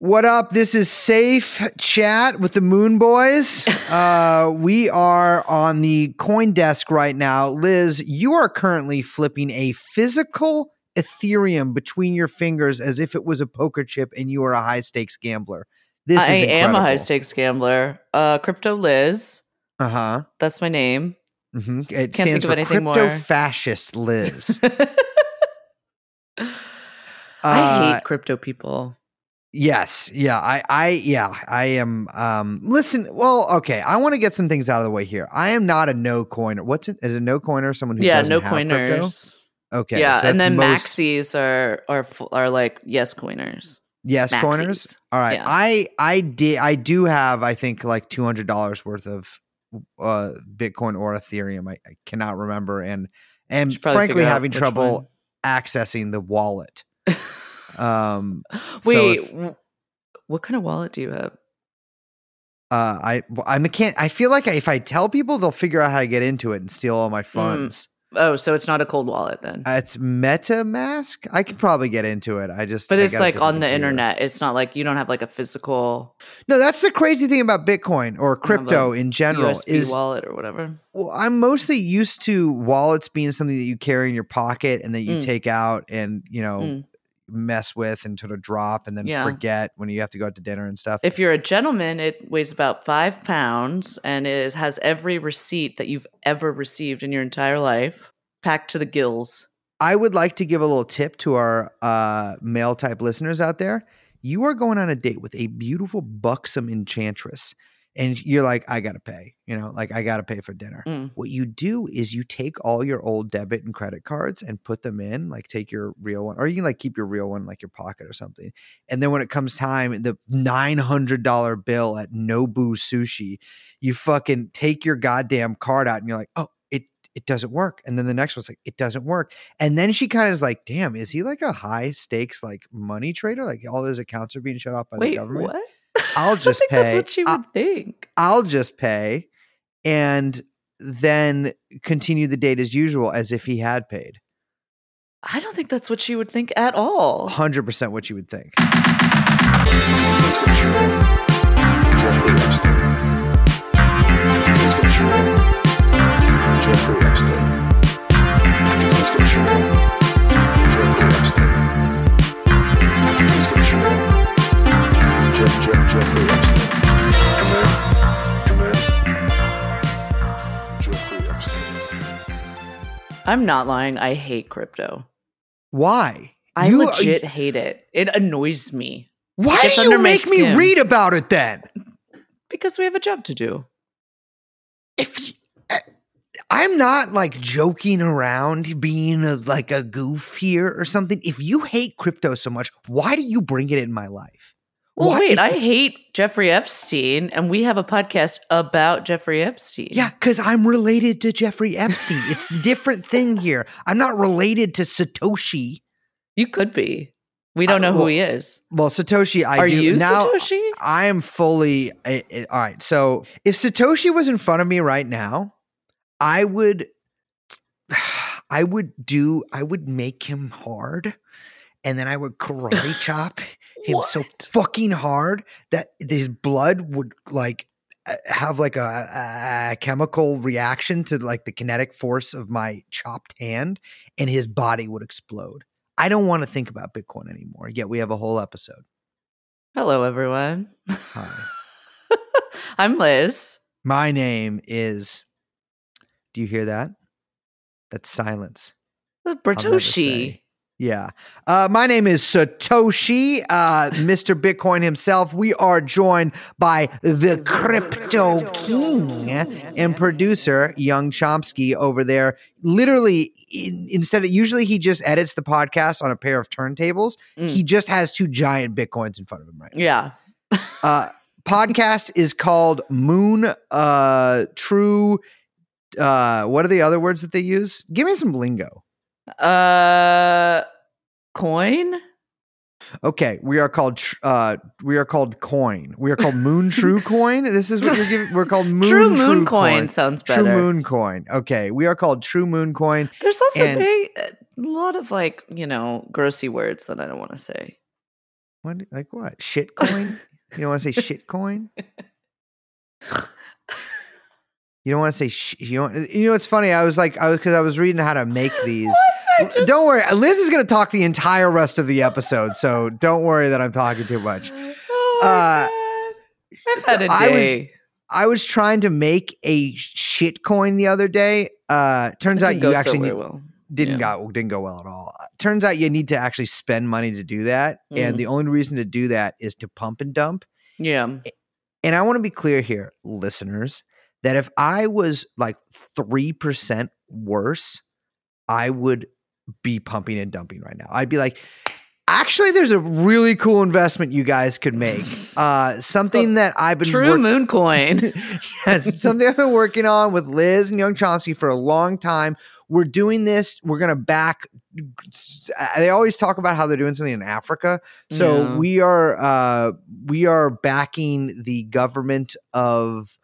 What up? This is Safe Chat with the Moon Boys. Uh, we are on the coin desk right now. Liz, you are currently flipping a physical Ethereum between your fingers as if it was a poker chip and you are a high stakes gambler. This I is am a high stakes gambler. Uh, Crypto Liz. Uh huh. That's my name. hmm It Can't stands think of for anything more. crypto fascist Liz. I Uh, hate crypto people. Yes, yeah, I, I, yeah, I am. Um, listen, well, okay, I want to get some things out of the way here. I am not a no coiner. What's it? Is a no coiner someone who Yeah, doesn't no have crypto? coiners. Okay, yeah, so and then most maxis are are are like yes coiners. yes maxis. coiners. All right, Yeah. I, I did, I do have, I think, like two hundred dollars worth of uh Bitcoin or Ethereum. I, I cannot remember, and and frankly having trouble accessing the wallet. Um, so Wait, if- what kind of wallet do you have? uh, I, I can't. I feel like if I tell people, they'll figure out how to get into it and steal all my funds. Oh, so it's not a cold wallet then. Uh, it's MetaMask. I could probably get into it. I just, but I it's like on the computer. internet. It's not like you don't have like a physical No, that's the crazy thing about Bitcoin or crypto in general USB is wallet or whatever. well, I'm mostly used to wallets being something that you carry in your pocket and that you Mm. take out and you know Mm. Mess with and sort of drop and then Yeah. forget when you have to go out to dinner and stuff. If you're a gentleman, it weighs about five pounds and it has every receipt that you've ever received in your entire life packed to the gills. I would like to give a little tip to our uh, male type listeners out there. You are going on a date with a beautiful, buxom enchantress, and you're like, I got to pay, you know, like I got to pay for dinner. Mm. What you do is you take all your old debit and credit cards and put them in, like take your real one, or you can like keep your real one in like your pocket or something. And then when it comes time, the $900 bill at Nobu Sushi, you fucking take your goddamn card out and you're like, oh, it, it doesn't work. And then the next one's like, it doesn't work. And then she kind of is like, damn, is he like a high stakes like money trader? Like all his accounts are being shut off by the government. what? I'll I don't just think pay. That's what she I- would think. I'll just pay and then continue the date as usual as if he had paid. I don't think that's what she would think at all. 100% what you would think. Jeffrey Epstein. Let's. Jeffrey Epstein. Jeffrey Epstein. Come in. Come in. Jeffrey Epstein. I'm not lying. I hate crypto. Why? I You- legit hate it. It annoys me Why It's do you make me read about it then? because we have a job to do. If eh, I'm not like joking around being a, like a goof here or something. If you hate crypto so much, why do you bring it in my life? Well, wait, I hate Jeffrey Epstein, and we have a podcast about Jeffrey Epstein. Yeah, because I'm related to Jeffrey Epstein. It's a different thing here. I'm not related to Satoshi. You could be. We don't know well, who he is. Well, Satoshi, I Are do you now. Satoshi? I am fully I- I- all right. So if Satoshi was in front of me right now, I would, I would do, I would make him hard, and then I would karate chop him so fucking hard that his blood would like have like a, a chemical reaction to like the kinetic force of my chopped hand, and his body would explode. I don't want to think about Bitcoin anymore. Yet we have a whole episode. Hello, everyone. Hi. I'm Liz. My name is. Do you hear that? That's silence. Bertoshi. Yeah. Uh, my name is Satoshi, uh, Mr. Bitcoin himself. We are joined by the Crypto King and producer, Young Chomsky, over there. Literally, in, instead of usually he just edits the podcast on a pair of turntables, Mm. he just has two giant Bitcoins in front of him right now. Yeah. uh podcast is called moon uh true uh what are the other words that they use give me some lingo Uh, coin. okay we are called tr- uh we are called coin we are called moon true coin this is what you're giving we're called moon True moon coin, sounds better. true moon coin okay we are called true moon coin There's also and- a lot of like you know grossy words that I don't want to say. What? Like what? Shit coin? you don't want to say shit coin? You don't want to say sh- you don't. You know, it's funny. I was like, I was because I was reading how to make these. Just- Don't worry, Liz is going to talk the entire rest of the episode, so don't worry that I'm talking too much. Oh Uh. I've had a I was- day. I was trying to make a shit coin the other day. Uh, turns out you actually need, well. didn't Yeah. go didn't go well at all. Turns out you need to actually spend money to do that, and Mm. the only reason to do that is to pump and dump. Yeah. And I want to be clear here, listeners, that if I was like 3% worse, I would be pumping and dumping right now. I'd be like, actually, there's a really cool investment you guys could make. Uh, something that I've been True work- moon coin. yes, something I've been working on with Liz and Young Chomsky for a long time. We're doing this. We're gonna back. They always talk about how they're doing something in Africa. So Yeah. we are uh, we are backing the government of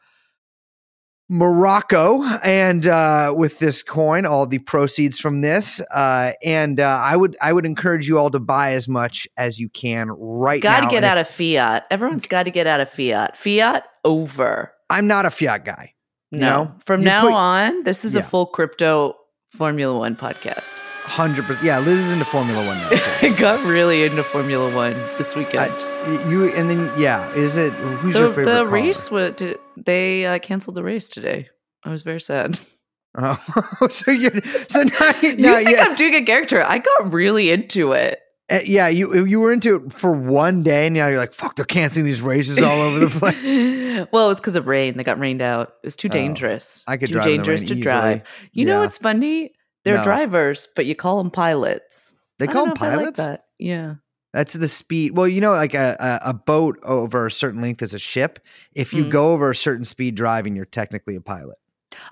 Morocco, and uh, with this coin, all the proceeds from this, uh, and uh, I would I would encourage you all to buy as much as you can right got now. Got to get And out if- of fiat. Everyone's got to get out of fiat. Fiat over. I'm not a fiat guy. You No. know, From you now put- on, this is Yeah. a full crypto Formula One podcast. Hundred percent. Yeah, Liz is into Formula One now. I got really into Formula One this weekend. Y- you and then yeah, is it who's the your favorite? the car? race, wa- did, they uh, canceled the race today. I was very sad. Oh, so you so now you, You now think yeah, I'm doing a character? I got really into it. uh, yeah you you were into it for one day, and now you're like, fuck, they're canceling these races all over the place. well, it was because of rain. They got rained out. It was too Oh, dangerous. I could too dangerous to easily. drive. You know what's funny? They're No. drivers, but you call them pilots. They call them know if I like pilots. that. Yeah. That's the speed. Well, you know, like a, a a boat over a certain length is a ship. If you Mm. go over a certain speed driving, you're technically a pilot.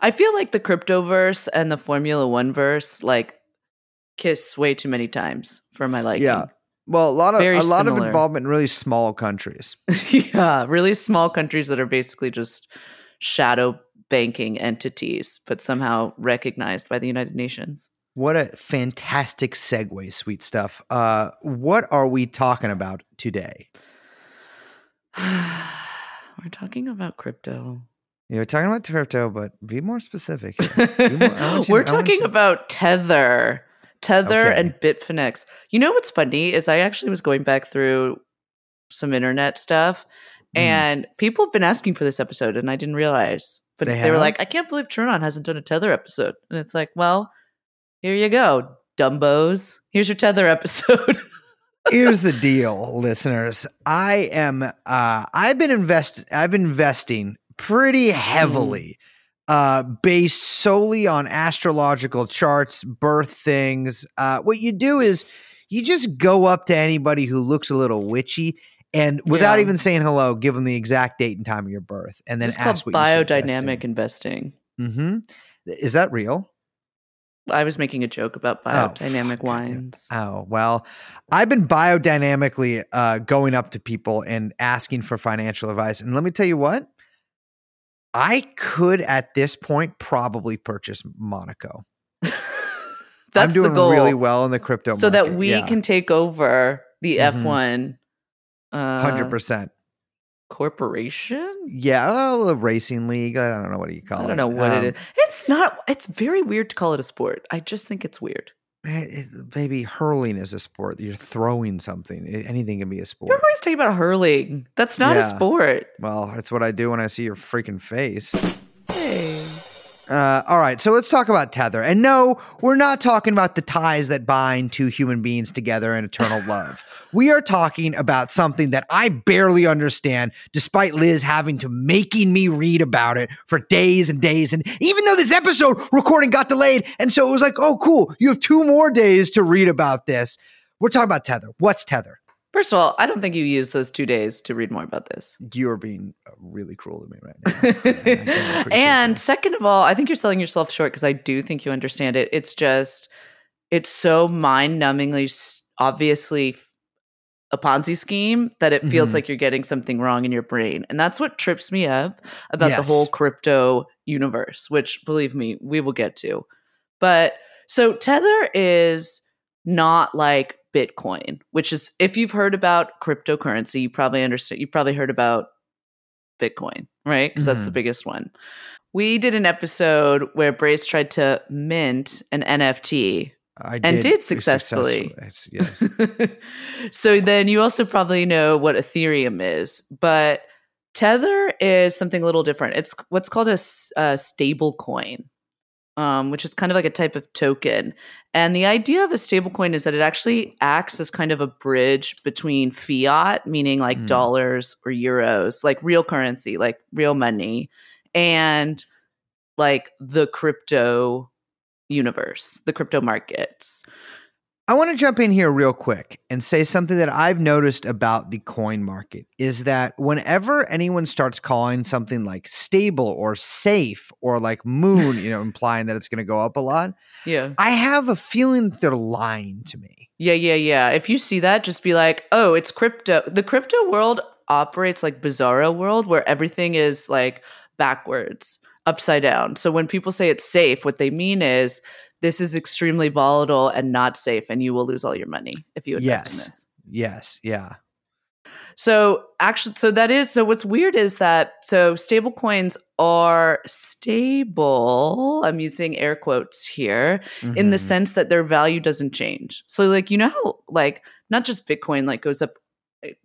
I feel like the crypto verse and the Formula One verse like kiss way too many times for my liking. Yeah. Well, a lot of Very a lot of involvement in really small countries. yeah. Really small countries that are basically just shadow banking entities, but somehow recognized by the United Nations. What a fantastic segue, sweet stuff. Uh, what are we talking about today? We're talking about crypto. You're talking about crypto, but be more specific. here. more- I want you We're to- talking you- about Tether. Tether Okay. and Bitfinex. You know what's funny is I actually was going back through some internet stuff Mm. and people have been asking for this episode and I didn't realize. But They they, were like, I can't believe Turn hasn't done a Tether episode. And it's like, well, here you go, Dumbos. Here's your Tether episode. Here's the deal, listeners. I am uh I've been invest I've been investing pretty heavily uh based solely on astrological charts, birth things. Uh what you do is you just go up to anybody who looks a little witchy and without Yeah. even saying hello, give them the exact date and time of your birth and then it's called ask what invest in. biodynamic investing. Mhm. Is that real? I was making a joke about Oh, biodynamic goddamn. wines. Oh, well, I've been biodynamically uh, going up to people and asking for financial advice. And let me tell you what, I could at this point probably purchase Monaco. That's I'm doing the goal. really well in the crypto so that we yeah, can take over the Mhm. F1 uh, 100%. Corporation. Yeah, well, a racing league. I don't know what do you call it. I don't know what Um, it is. It's not. It's very weird to call it a sport. I just think it's weird. eh, it- Baby, hurling is a sport. You're throwing something. Anything can be a sport. You're always talking about hurling. That's not Yeah. a sport. Well, that's what I do when I see your freaking face. Hey. Uh, all right, so let's talk about tether. And no, we're not talking about the ties that bind two human beings together in eternal love. We are talking about something that I barely understand, despite Liz having to making me read about it for days and days. And even though this episode recording got delayed, and so it was like, oh, cool, you have two more days to read about this. We're talking about tether. What's tether? First of all, I don't think you used those two days to read more about this. You are being uh, really cruel to me right now. I don't appreciate and that. second of all, I think you're selling yourself short because I do think you understand it. It's just, it's so mind numbingly, obviously f- a Ponzi scheme that it feels Mhm. like you're getting something wrong in your brain. And that's what trips me up about the whole crypto universe, which believe me, we will get to. But so Tether is not like Bitcoin, which is if you've heard about cryptocurrency, you probably understand. You probably heard about Bitcoin, right? Because that's the Mhm. biggest one. We did an episode where Brace tried to mint an NFT I and did successfully. successfully. Yes. so then you also probably know what Ethereum is, but Tether is something a little different. It's what's called a stable coin, um, which is kind of like a type of token. And the idea of a stable coin is that it actually acts as kind of a bridge between fiat, meaning like Hmm. dollars or euros, like real currency, like real money, and like the crypto universe, the crypto markets. I want to jump in here real quick and say something that I've noticed about the coin market is that whenever anyone starts calling something like stable or safe or like moon, you know, implying that it's going to go up a lot, Yeah. I have a feeling that they're lying to me. Yeah, yeah, yeah. If you see that, just be like, oh, it's crypto. The crypto world operates like Bizarro world where everything is like backwards, upside down. So when people say it's safe, what they mean is this is extremely volatile and not safe, and you will lose all your money if you invest Yes. in this. Yes, yeah. So actually, so that is so. What's weird is that so stable coins are stable. I'm using air quotes here in the Mhm. sense that their value doesn't change. So like you know how like not just Bitcoin like goes up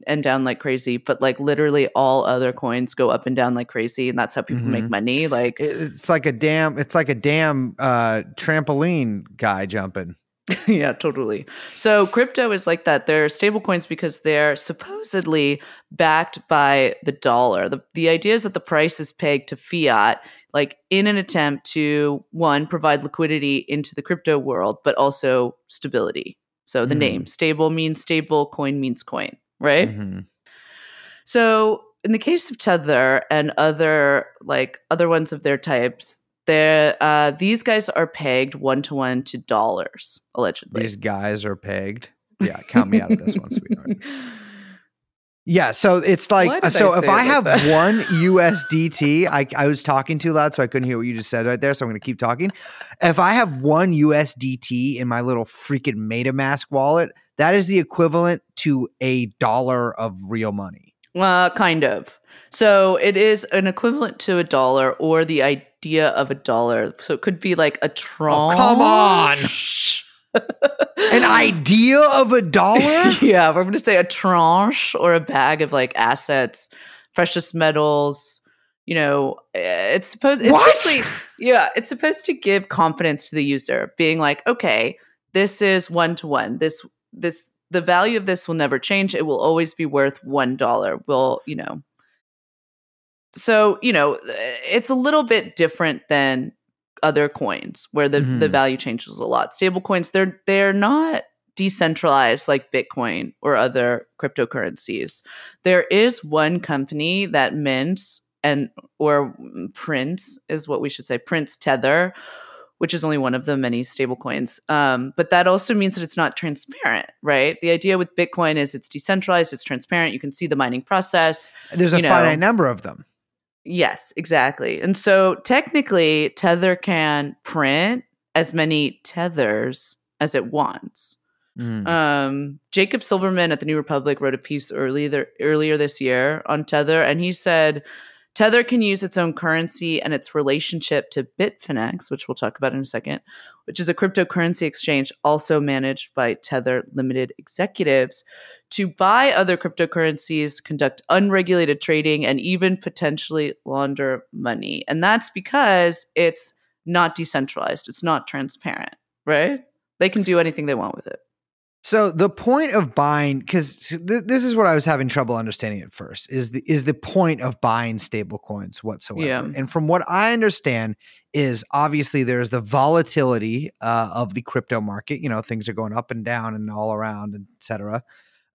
and down like crazy, but like literally all other coins go up and down like crazy, and that's how people make Mhm. money. Like it's like a damn it's like a damn uh trampoline guy jumping. yeah, totally. So crypto is like that. They're stable coins because they're supposedly backed by the dollar. The the idea is that the price is pegged to fiat, like in an attempt to one provide liquidity into the crypto world, but also stability. So the Mhm. name stable means stable, coin means coin, right? Mhm. So in the case of Tether and other like other ones of their types, they're, uh, these guys are pegged one to one to dollars allegedly. These guys are pegged. Yeah, count me out of this one, sweetheart. Yeah, so it's like so I if I have that? one USDT, I I was talking too loud so I couldn't hear what you just said right there, so I'm going to keep talking. If I have one USDT in my little freaking MetaMask wallet, that is the equivalent to a dollar of real money. Uh, kind of. So it is an equivalent to a dollar or the idea of a dollar. So it could be like a tron. Oh, come on. An idea of a dollar? yeah, we're going to say a tranche or a bag of like assets, precious metals. You know, eh, it's supposed. It's What? yeah, it's supposed to give confidence to the user, being like, okay, this is one to one. This this the value of this will never change. It will always be worth one dollar. Will you know? So you know, eh, it's a little bit different than other coins where the the Mhm. value changes a lot. Stable coins, they're they're not decentralized like Bitcoin or other cryptocurrencies. There is one company that mints and or prints is what we should say prints tether which is only one of the many stable coins um, but that also means that it's not transparent right the idea with bitcoin is it's decentralized it's transparent you can see the mining process There's a know. finite number of them. yes exactly and so technically tether can print as many tethers as it wants Mm. um, Jacob Silverman at the New Republic wrote a piece earlier earlier this year on Tether, and he said Tether can use its own currency and its relationship to Bitfinex, which we'll talk about in a second, which is a cryptocurrency exchange also managed by Tether Limited executives, to buy other cryptocurrencies, conduct unregulated trading, and even potentially launder money. And that's because it's not decentralized, it's not transparent, right? They can do anything they want with it. So the point of buying, because th- this is what I was having trouble understanding at first, is the is the point of buying stable coins whatsoever. Yeah. And from what I understand, is obviously there's the volatility uh, of the crypto market. You know, things are going up and down and all around, et cetera.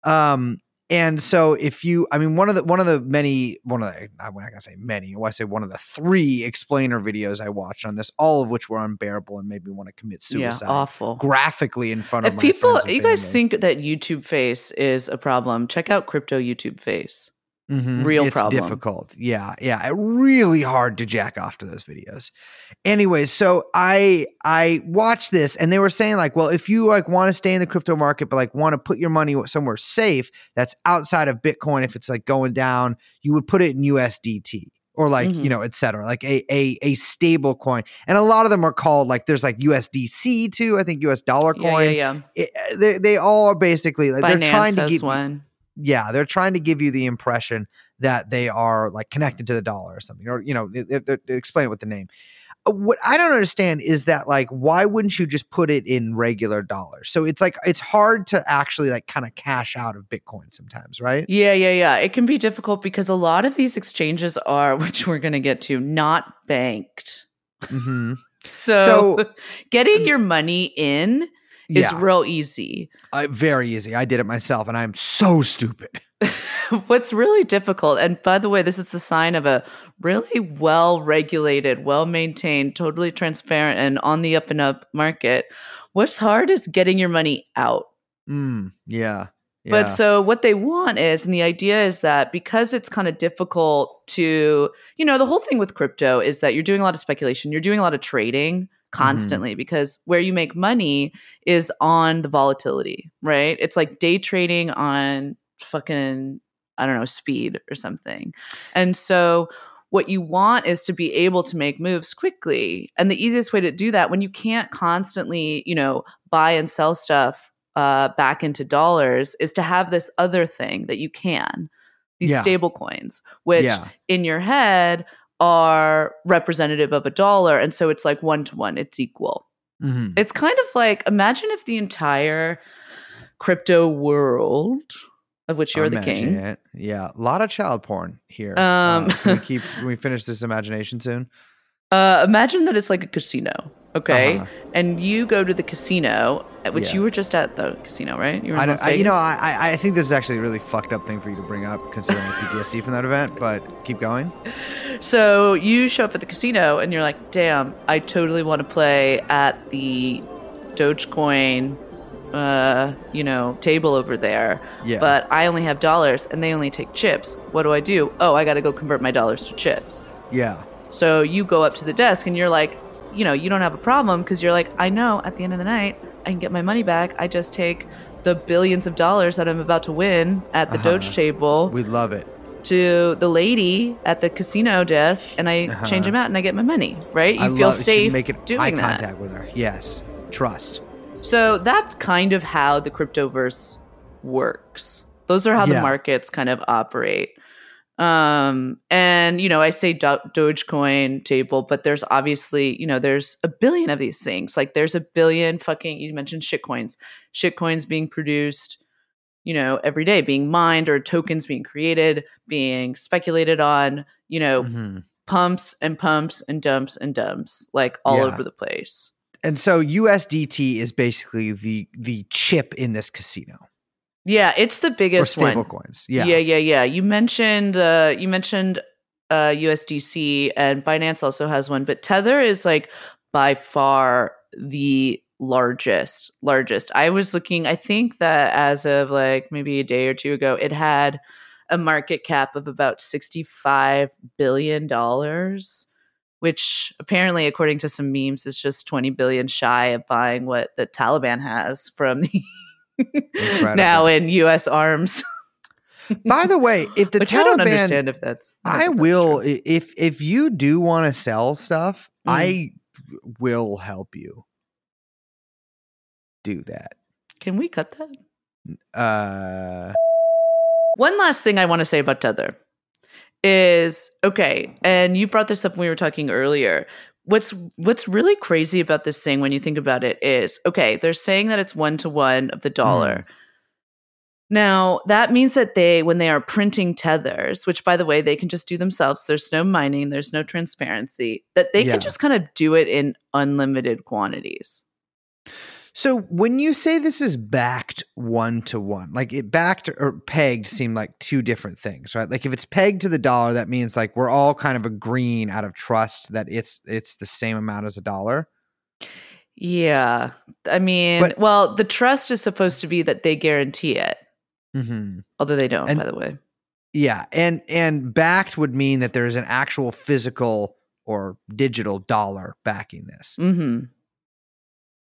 Um, and so if you, I mean, one of the one of the many, one of the, I'm not gonna say many, I say one of the three explainer videos I watched on this, all of which were unbearable and made me want to commit suicide Yeah, awful. graphically in front of If my people, you guys think that YouTube face is a problem, check out Crypto YouTube Face. Mhm. Real it's problem. difficult. Yeah, yeah, really hard to jack off to those videos. Anyways, so I I watched this and they were saying like, well, if you like want to stay in the crypto market but like want to put your money somewhere safe that's outside of Bitcoin if it's like going down, you would put it in USDT or like, Mhm. you know, et cetera, like a a a stable coin. And a lot of them are called like there's like USDC too, I think US dollar coin. yeah, yeah. It- they they all are basically like they're trying to get one. Yeah, they're trying to give you the impression that they are like connected to the dollar or something, or you know, they- they explain it with the name. Uh, What I don't understand is that like, why wouldn't you just put it in regular dollars? So it's like it's hard to actually like kind of cash out of Bitcoin sometimes, right? Yeah, yeah, yeah. It can be difficult because a lot of these exchanges are, which we're going to get to, not banked. Mm-hmm. So, So- getting your money in is Yeah, real easy. I, very easy. I did it myself, and I'm so stupid. What's really difficult, and by the way, this is the sign of a really well regulated, well maintained, totally transparent, and on the up and up market. What's hard is getting your money out. Mm, yeah, But so what they want is, and the idea is that because it's kind of difficult to, you know, the whole thing with crypto is that you're doing a lot of speculation, you're doing a lot of trading constantly because where you make money is on the volatility, right? It's like day trading on fucking, I don't know, speed or something. And so what you want is to be able to make moves quickly. And the easiest way to do that when you can't constantly, you know, buy and sell stuff uh, back into dollars is to have this other thing that you can these Yeah. stable coins which yeah, in your head are representative of a dollar and so it's like one to one it's equal Mhm. it's kind of like imagine if the entire crypto world of which you're the king it. Yeah, a lot of child porn here. Um, Uh, can we keep? Can we finish this imagination soon? uh, imagine that it's like a casino okay Uh-huh. and you go to the casino which Yeah. you were just at the casino right you were in I, I you know I I- I think this is actually a really fucked up thing for you to bring up considering the PTSD from that event. But keep going. So you show up at the casino and you're like, damn, I totally want to play at the Dogecoin, uh, you know, table over there. Yeah. But I only have dollars and they only take chips. What do I do? Oh, I got to go convert my dollars to chips. Yeah. So you go up to the desk and you're like, you know, you don't have a problem because you're like, I know at the end of the night, I can get my money back. I just take the billions of dollars that I'm about to win at the Uh-huh. Doge table We love it. to the lady at the casino desk and I Uh-huh. change them out and I get my money, right? You I feel safe Make it doing eye that. contact with her. Yes. Trust. So that's kind of how the cryptoverse works. Those are how Yeah. the markets kind of operate. Um, and you know, I say Do- Dogecoin table, but there's obviously, you know, there's a billion of these things. Like there's a billion fucking you mentioned shitcoins. Shitcoins being produced, you know, every day, being mined or tokens being created, being speculated on, you know, Mhm. pumps and pumps and dumps and dumps, like all Yeah. over the place. And so USDT is basically the the chip in this casino Yeah, it's the or biggest one. coins. Yeah. yeah, yeah, yeah. You mentioned uh, you mentioned uh, USDC and Binance also has one, but Tether is like by far the largest. Largest. I was looking. I think that as of like maybe a day or two ago, it had a market cap of about sixty-five billion dollars. Which apparently, according to some memes, is just 20 billion shy of buying what the Taliban has from the now in US arms. By the way, if the Which I don't Taliban understand if that's. don't I think that's will if if you do want to sell stuff, Mm. I will help you do that. Can we cut that? Uh One last thing I want to say about Tether is okay, and you brought this up when we were talking earlier. What's what's really crazy about this thing when you think about it is okay, they're saying that it's one to one of the dollar. Mm. Now, that means that they, when they are printing tethers, which by the way, they can just do themselves, there's no mining, there's no transparency, that they Yeah. can just kind of do it in unlimited quantities. So when you say this is backed one to one, like it backed or pegged seem like two different things, right? Like if it's pegged to the dollar, that means like we're all kind of agreeing out of trust that it's it's the same amount as a dollar. Yeah. I mean, But- well, the trust is supposed to be that they guarantee it, Mm-hmm. although they don't, And- by the way. Yeah, and and backed would mean that there's an actual physical or digital dollar backing this. hmm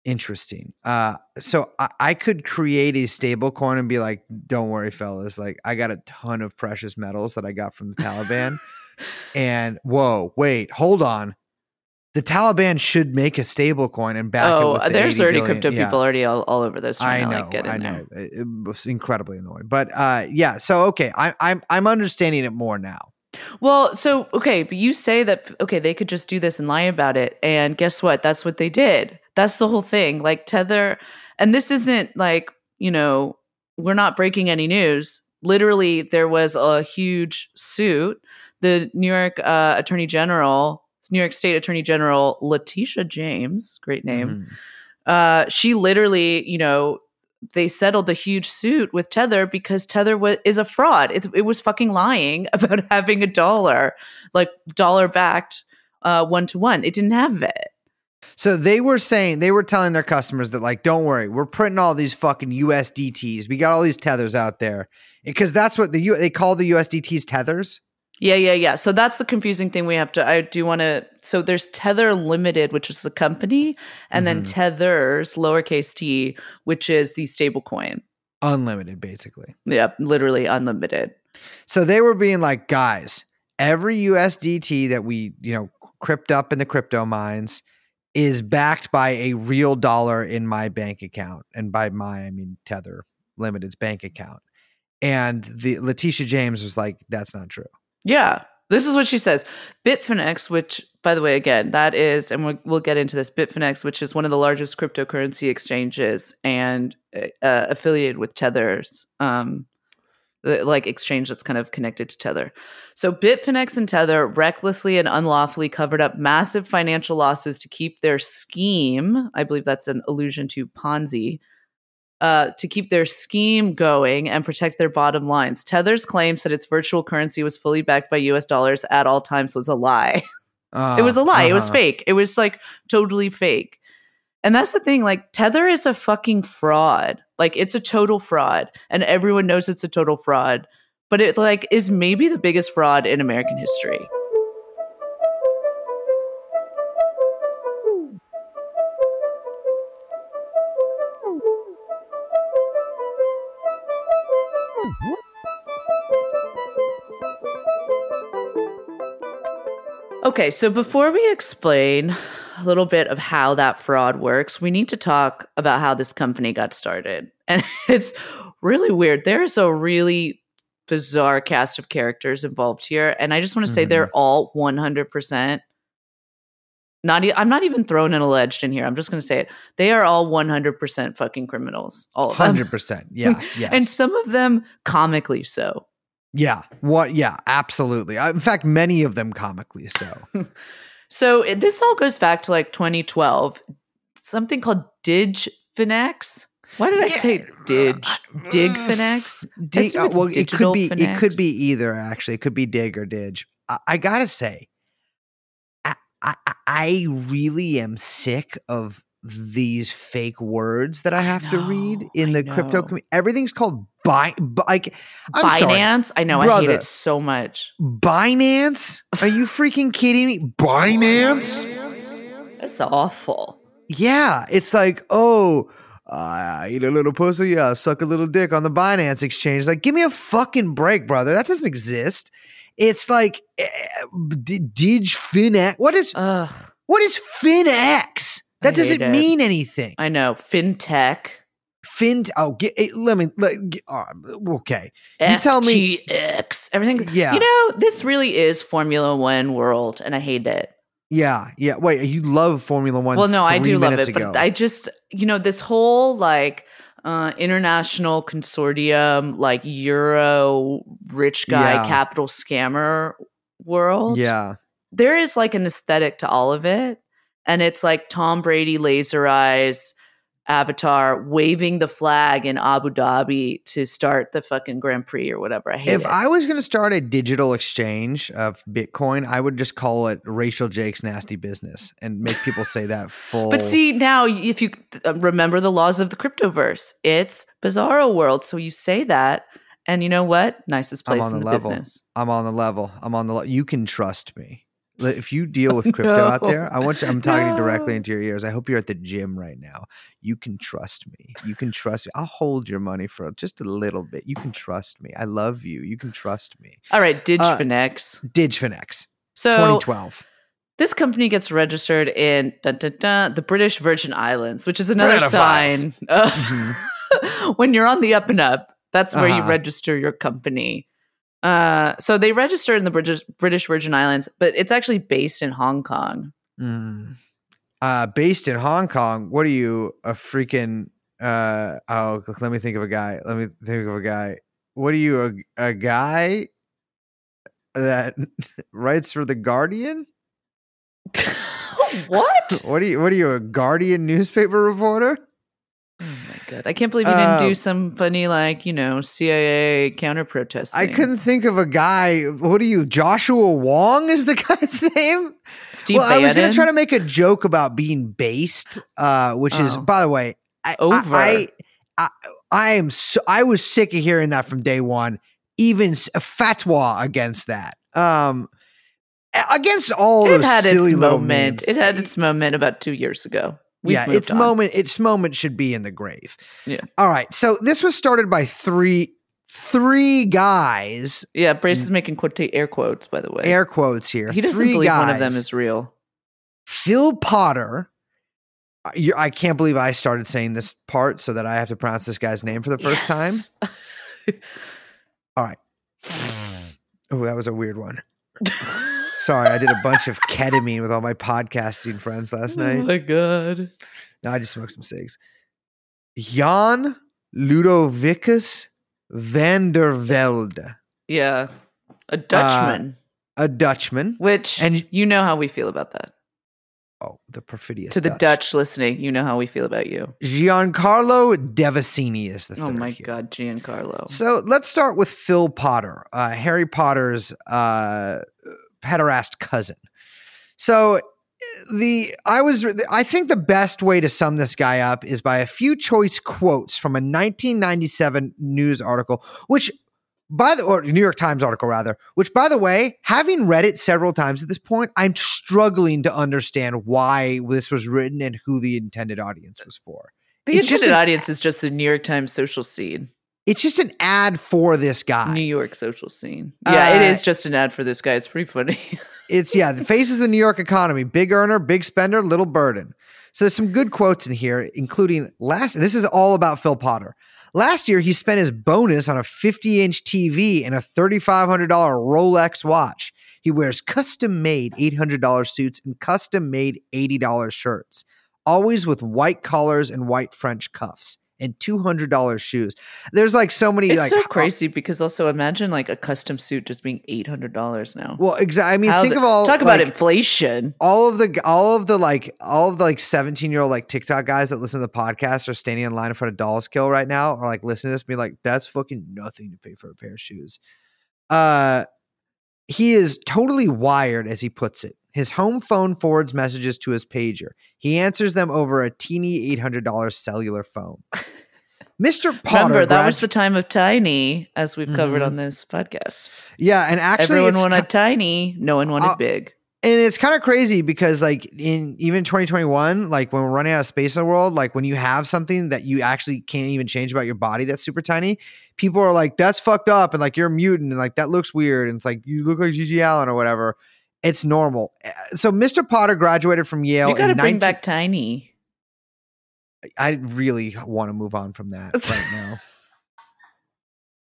Interesting. Uh, so I, I could create a stable coin and be like, "Don't worry, fellas. Like, I got a ton of precious metals that I got from the Taliban." and whoa, wait, hold on. The Taliban should make a stable coin and back it. Oh, with the there's 80 already billion- crypto yeah. people already all, all over this. I know, like, get I know. It, it was incredibly annoying, but uh, yeah. So okay, I, I'm I'm understanding it more now. Well, so okay, but you say that okay, they could just do this and lie about it, and guess what? That's what they did. That's the whole thing. Like Tether, and this isn't like you know we're not breaking any news. Literally, there was a huge suit. The New York uh, Attorney General, New York State Attorney General Letitia James, great name. Mhm. uh, she literally, you know, they settled a huge suit with Tether because Tether was is a fraud. It's, it was fucking lying about having a dollar, like dollar backed one to one. It didn't have it. So they were saying they were telling their customers that like, don't worry, we're printing all these fucking USDTs. We got all these tethers out there because that's what the U- they call the USDTs tethers. Yeah, yeah, yeah. So that's the confusing thing we have to. I do want to. So there's Tether Limited, which is the company, and then Mhm. Tethers, lowercase t, which is the stable coin. Unlimited, basically. Yeah, literally unlimited. So they were being like, guys, every USDT that we, you know, crypt up in the crypto mines is backed by a real dollar in my bank account. And by my, I mean Tether Limited's bank account. And the Letitia James was like, that's not true. Yeah. This is what she says. Bitfinex, which, by the way, again, that is, and we'll, we'll get into this, Bitfinex, which is one of the largest cryptocurrency exchanges and uh, affiliated with Tether's, um, the, like exchange that's kind of connected to Tether. So Bitfinex and Tether recklessly and unlawfully covered up massive financial losses to keep their scheme. I believe that's an allusion to Ponzi. Uh, to keep their scheme going and protect their bottom lines. Tether's claims that its virtual currency was fully backed by US dollars at all times was a lie. it was a lie. It was Uh-huh. fake. It was like totally fake. And that's the thing like Tether is a fucking fraud. Like it's a total fraud and everyone knows it's a total fraud. But it like is maybe the biggest fraud in American history. Okay, so before we explain a little bit of how that fraud works, we need to talk about how this company got started. And it's really weird. There's a really bizarre cast of characters involved here. And I just want to say they're mm-hmm. all 100% not e- I'm not even throwing an alleged in here. I'm just going to say it. They are all 100% fucking criminals. All of. Hundred percent. Yeah. Yes. And some of them comically so. yeah. What? Yeah. Absolutely. In fact, many of them comically so. So it, this all goes back to like 2012. Something called DigFinex. Why did I Yeah, say Dig? uh, DigFinex? Dig, assume uh, well, it could be. It could be either. Actually, it could be Dig or Dig. I, I gotta say, I, I I really am sick of these fake words that I have to read in the crypto community. Everything's called Like I'm sorry, I know. I hate it so much. Binance. Are you freaking kidding me? Binance. That's awful. Yeah, it's like, oh, I eat a little pussy, yeah, suck a little dick on the Binance exchange. Like, give me a fucking break, brother. That doesn't exist. It's like eh, D- Dig Finex. What is Ugh. what is Finex? That doesn't it. mean anything. I know. FinTech. Fin. Oh, get, eh, let me. Let, get, uh, okay. You tell me- X Everything. Yeah. You know, this really is Formula One world, and I hate it. Yeah. Yeah. Wait. You love Formula One? well no i do love it ago. but i just you know this whole like uh international consortium like euro rich guy Yeah. capital scammer world Yeah. there is like an aesthetic to all of it and it's like tom brady laser eyes avatar waving the flag in abu dhabi to start the fucking grand prix or whatever i hate If it. I was going to start a digital exchange of Bitcoin, I would just call it Rachel Jake's Nasty Business and make people say that full. But see now, if you uh, remember the laws of the cryptoverse, it's bizarro world. So you say that, And you know what? Nicest place in the the, business. I'm on the level. I'm on the level. You can trust me. If you deal with crypto out there, I want you. I'm talking directly into your ears. I hope you're at the gym right now. You can trust me. You can trust me. I'll hold your money for just a little bit. You can trust me. I love you. You can trust me. All right, Uh, Digfinex. Digfinex, So 2012. this company gets registered in dun, dun, dun, the British Virgin Islands, which is another sign of when you're on the up and up. That's where you Uh-huh. register your company. Uh, so they registered in the British British Virgin Islands, but it's actually based in Hong Kong. Mm. Uh, based in Hong Kong. What are you, a freaking? Uh, oh, let me think of a guy. Let me think of a guy. What are you, a, a guy that writes for the Guardian? what? What are you? What are you, a Guardian newspaper reporter? God! I can't believe you didn't do some funny like you know CIA counter protest. I couldn't think of a guy. What are you, Joshua Wong? Is the guy's name? Steve well, I was gonna try to make a joke about being based, uh, which is, Oh. by the way, I, Over. I, I, I am. So, I was sick of hearing that from day one. Even a fatwa against that. Um, against all it those had silly its moment. memes. It had its moment about two years ago. We've yeah, its on. moment. Its moment should be in the grave. Yeah. All right. So this was started by three three guys. Yeah, Brace mm. is making quote air quotes. By the way, Air quotes here. he doesn't three believe guys. one of them is real. Phil Potter. I can't believe I started saying this part so that I have to pronounce this guy's name for the first time. All right. Oh, that was a weird one. Sorry, I did a bunch of ketamine with all my podcasting friends last night. Oh my god! No, I just smoked some cigs. Jan Ludovicus van der Velde, Yeah, a Dutchman. a Dutchman. which Uh, and- you know how we feel about that. Oh, the perfidious. to the Dutch. listening, you know how we feel about you. Giancarlo Devasini is the third. Oh my here. god, Giancarlo. So let's start with Phil Potter, uh, Harry Potter's uh, pederast cousin. So the I was I think the best way to sum this guy up is by a few choice quotes from a 1997 news article, which by the or New York Times article rather, which by the way, having read it several times at this point, I'm struggling to understand why this was written and who the intended audience was for. the it's just intended an- audience is just the New York Times social scene, It's just an ad for this guy. New York social scene. Yeah, it Uh, is just an ad for this guy. It's pretty funny. It's yeah, the faces of the New York economy: big earner, big spender, little burden. So there's some good quotes in here, including last. This is all about Phil Potter. Last year, he spent his bonus on a 50-inch TV and a $3,500 Rolex watch. He wears custom-made $800 suits and custom-made $80 shirts, always with white collars and white French cuffs, and $200 shoes. There's like so many it's like so ho- crazy because also imagine like a custom suit just being eight hundred dollars now. Well, exactly. I mean, How think the- of all talk about like, inflation. all of the all of the like all of the like 17 year old like TikTok guys that listen to the podcast are standing in line in front of Dolls Kill right now or like listening to this be like that's fucking nothing to pay for a pair of shoes. Uh he is totally wired as he puts it. His home phone forwards messages to his pager. He answers them over a teeny $800 cellular phone. Mr. Potter Remember, that was the time of Tiny, as we've covered Mhm. on this podcast. Yeah, and actually Everyone wanted tiny, no one wanted Uh, big. and it's kind of crazy because like in even 2021 like when we're running out of space in the world like when you have something that you actually can't even change about your body that's super tiny people are like that's fucked up and like you're a mutant and like that looks weird and it's like you look like GG Allin or whatever it's normal Uh, so Mr. Potter graduated from Yale You got to in bring 19 back Tiny. I really want to move on from that right now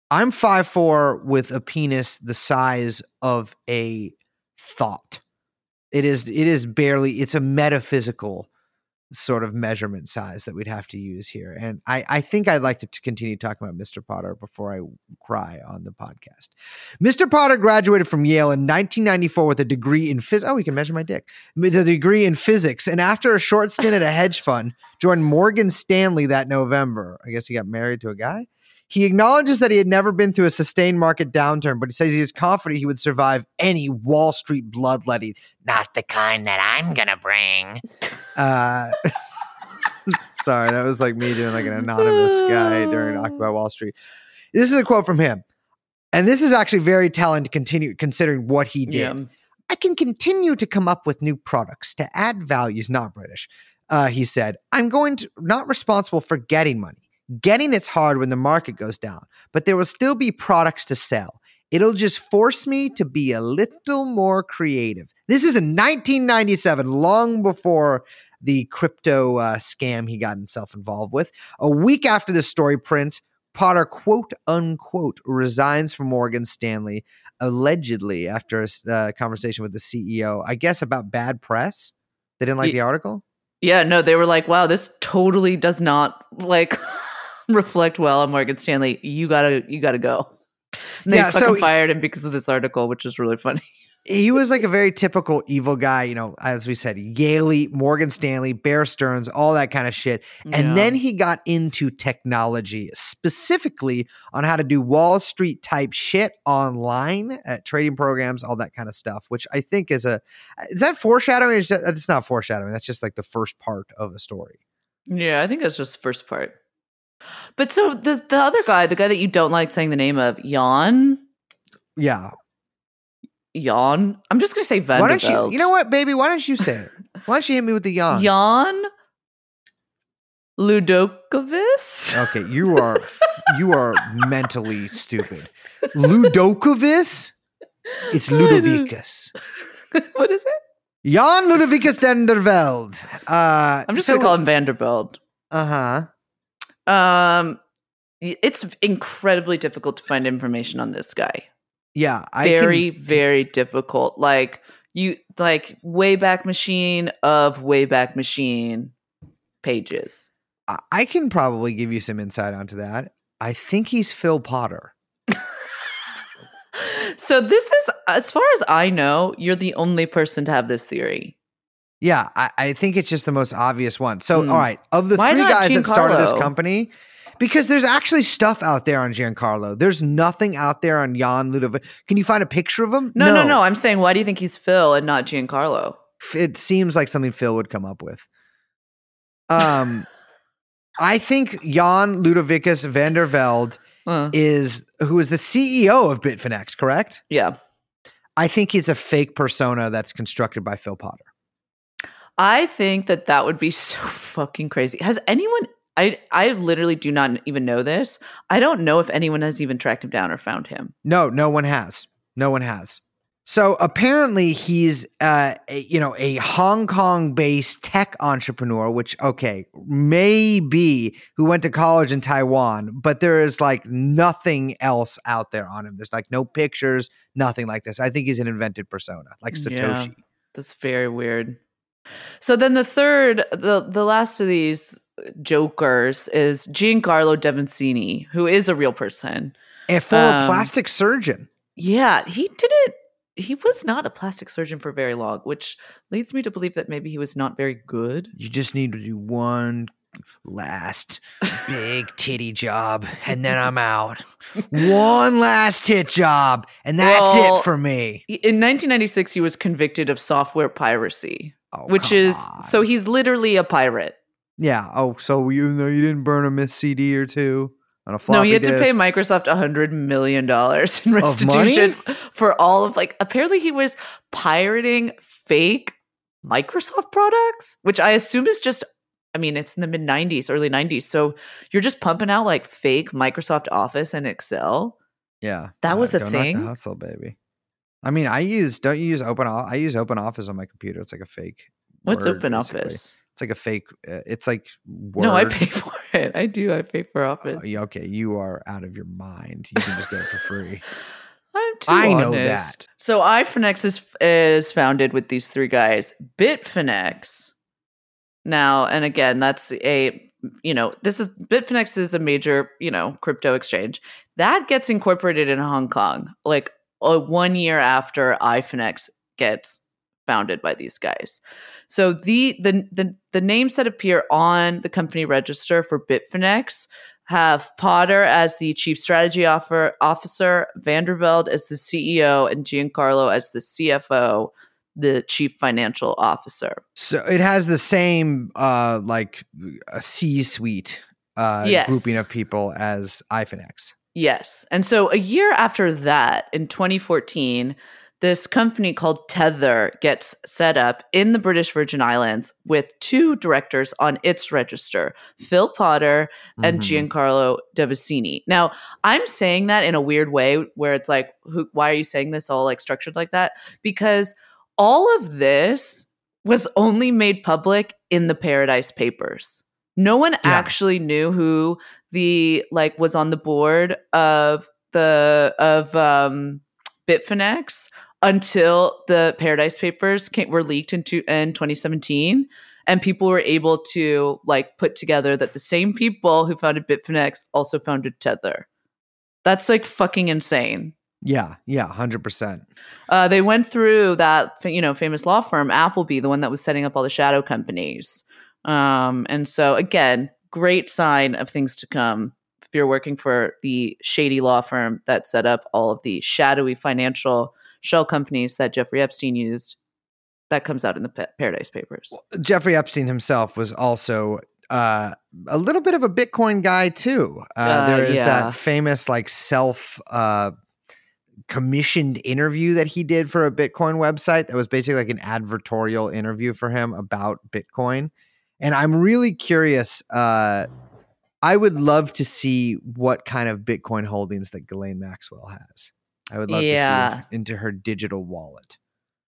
I'm 5'4 with a penis the size of a thought. It is it is barely it's a metaphysical sort of measurement size that we'd have to use here. And I, I think I'd like to, t- continue talking about Mr. Potter before I cry on the podcast. Mr. Potter graduated from Yale in 1994 with a degree in physics. Oh, we can measure my dick. With a degree in physics. And after a short stint at a hedge fund, joined Morgan Stanley that November. I guess he got married to a guy. He acknowledges that he had never been through a sustained market downturn, but he says he is confident he would survive any Wall Street bloodletting. Not the kind that I'm gonna bring. Uh, sorry, that was like me doing like an anonymous guy during Occupy Wall Street. This is a quote from him. And this is actually very telling to continue considering what he did. Yeah. I can continue to come up with new products to add values, not British. Uh, he said, I'm going to not responsible for getting money. Getting it's hard when the market goes down, but there will still be products to sell. It'll just force me to be a little more creative. This is in 1997, long before the crypto uh, scam he got himself involved with. A week after the story print, Potter, quote unquote, resigns from Morgan Stanley, allegedly after a uh, conversation with the CEO, I guess about bad press. They didn't like Ye- the article? Yeah, no, they were like, wow, this totally does not like reflect well on Morgan Stanley. You gotta you gotta go. And they Yeah, fucking so- fired him because of this article, which is really funny. He was like a very typical evil guy, you know, as we said, Yaley, Morgan Stanley, Bear Stearns, all that kind of shit. And Yeah. then he got into technology, specifically on how to do Wall Street type shit online, at trading programs, all that kind of stuff, which I think is a is that foreshadowing? Is that, it's not foreshadowing. That's just like the first part of a story. Yeah, I think that's just the first part. But so the the other guy, the guy that you don't like saying the name of, Jan, Yeah. Jan. I'm just gonna say Why don't you? Vanderbilt. You know what, baby? Why don't you say it? Why don't you hit me with the yawn? Jan Ludokovis. Okay, you are you are mentally stupid. Ludokovis? It's Ludovicus. what is it? Jan Ludovicus Denderveld. Uh, I'm just gonna call him Vanderbilt. Uh huh. Um, y- it's incredibly difficult to find information on this guy. Yeah, I very, can, very difficult. Like you, like Wayback Machine of Wayback Machine pages. I- I can probably give you some insight onto that. I think he's Phil Potter. so this is, as far as I know, you're the only person to have this theory. Yeah, I, I think it's just the most obvious one. So, Hmm. all right, of the Why three guys that started this company, because there's actually stuff out there on Giancarlo. There's nothing out there on Jan Ludovic. Can you find a picture of him? No, no, no. I'm saying, why do you think he's Phil and not Giancarlo? It seems like something Phil would come up with. Um, I think Jan Ludovicus van der Velde Uh, is who is the CEO of Bitfinex, correct? yeah. I think he's a fake persona that's constructed by Phil Potter. I think that that would be so fucking crazy. Has anyone? I I literally do not even know this. I don't know if anyone has even tracked him down or found him. No, no one has. No one has. So apparently he's uh a, you know a Hong Kong based tech entrepreneur which okay maybe who went to college in Taiwan but there is like nothing else out there on him there's like no pictures nothing like this I think he's an invented persona like Satoshi Yeah. That's very weird. So then the third, the the last of these jokers is Giancarlo Devasini, who is a real person. a former Um, plastic surgeon Yeah, he didn't. He was not a plastic surgeon for very long, which leads me to believe that maybe he was not very good. you just need to do one last big titty job and then I'm out. One last tit job and that's Well, it for me. In 1996, he was convicted of software piracy, Oh, which is on. so he's literally a pirate. Yeah. Oh, so you know you didn't burn a miss CD or two on a floppy no, he had to pay? Microsoft a hundred million dollars in restitution for all of like. Apparently, he was pirating fake Microsoft products, which I assume is just. I mean, it's in the mid '90s, early '90s, so you're just pumping out like fake Microsoft Office and Excel. Yeah, That was the thing? hustle, baby. I mean, I use don't you use open? I use Open Office on my computer. It's like a fake. What's Word, Open basically. Office? It's like a fake. Uh, it's like Word. No, I pay for it. I do. I pay for Office. Oh, yeah, okay, you are out of your mind. You can just get it for free. I'm too I know honest. that. So iFinex is is founded with these three guys. Bitfinex. Now, and again, that's a you know, this is Bitfinex is a major, you know, crypto exchange. That gets incorporated in Hong Kong like uh, one year after iFinex gets founded by these guys. So the the the the names that appear on the company register for Bitfinex have Potter as the chief strategy offer, officer, Vanderveld as the CEO, and Giancarlo as the CFO, the chief financial officer. So it has the same uh like a C suite uh Yes. grouping of people as iFinex. Yes. And so a year after that, in 2014, this company called Tether gets set up in the British Virgin Islands with two directors on its register, Phil Potter and Mhm. Giancarlo. Now, I'm saying that in a weird way where it's like, who, why are you saying this all like structured like that? Because all of this was only made public in the Paradise Papers. No one actually knew who the like was on the board of the of um Bitfinex until the Paradise Papers came, were leaked into in 2017 and people were able to like put together that the same people who founded Bitfinex also founded Tether. That's like fucking insane. Yeah, yeah, hundred percent. Uh, they went through that you know famous law firm Appleby, the one that was setting up all the shadow companies. Um, and so again, great sign of things to come. If you're working for the shady law firm that set up all of the shadowy financial shell companies that Jeffrey Epstein used, that comes out in the Pa- Paradise Papers. Jeffrey Epstein himself was also uh, a little bit of a Bitcoin guy too. Uh, Uh, there is yeah. that famous like self uh, commissioned interview that he did for a Bitcoin website that was basically like an advertorial interview for him about Bitcoin. And I'm really curious. Uh, I would love to see what kind of Bitcoin holdings that Ghislaine Maxwell has. I would love Yeah. to see into her digital wallet.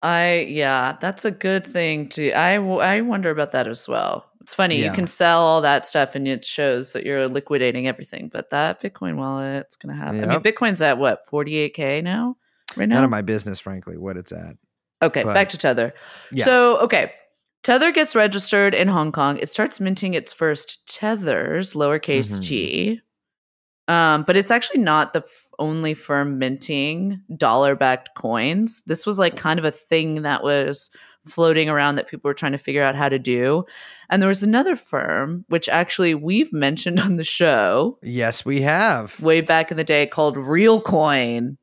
I yeah, that's a good thing to. I I wonder about that as well. It's funny Yeah. you can sell all that stuff and it shows that you're liquidating everything, but that Bitcoin wallet, it's gonna happen. I mean, Bitcoin's at what forty eight k now, right now. None of my business, frankly, what it's at. okay, but- back to Tether. Yeah. So okay, Tether gets registered in Hong Kong. It starts minting its first tethers, lowercase Mhm. t. Um, but it's actually not the f- only firm minting dollar backed coins. This was like kind of a thing that was floating around that people were trying to figure out how to do. And there was another firm, which actually we've mentioned on the show Yes, we have. way back in the day called Realcoin,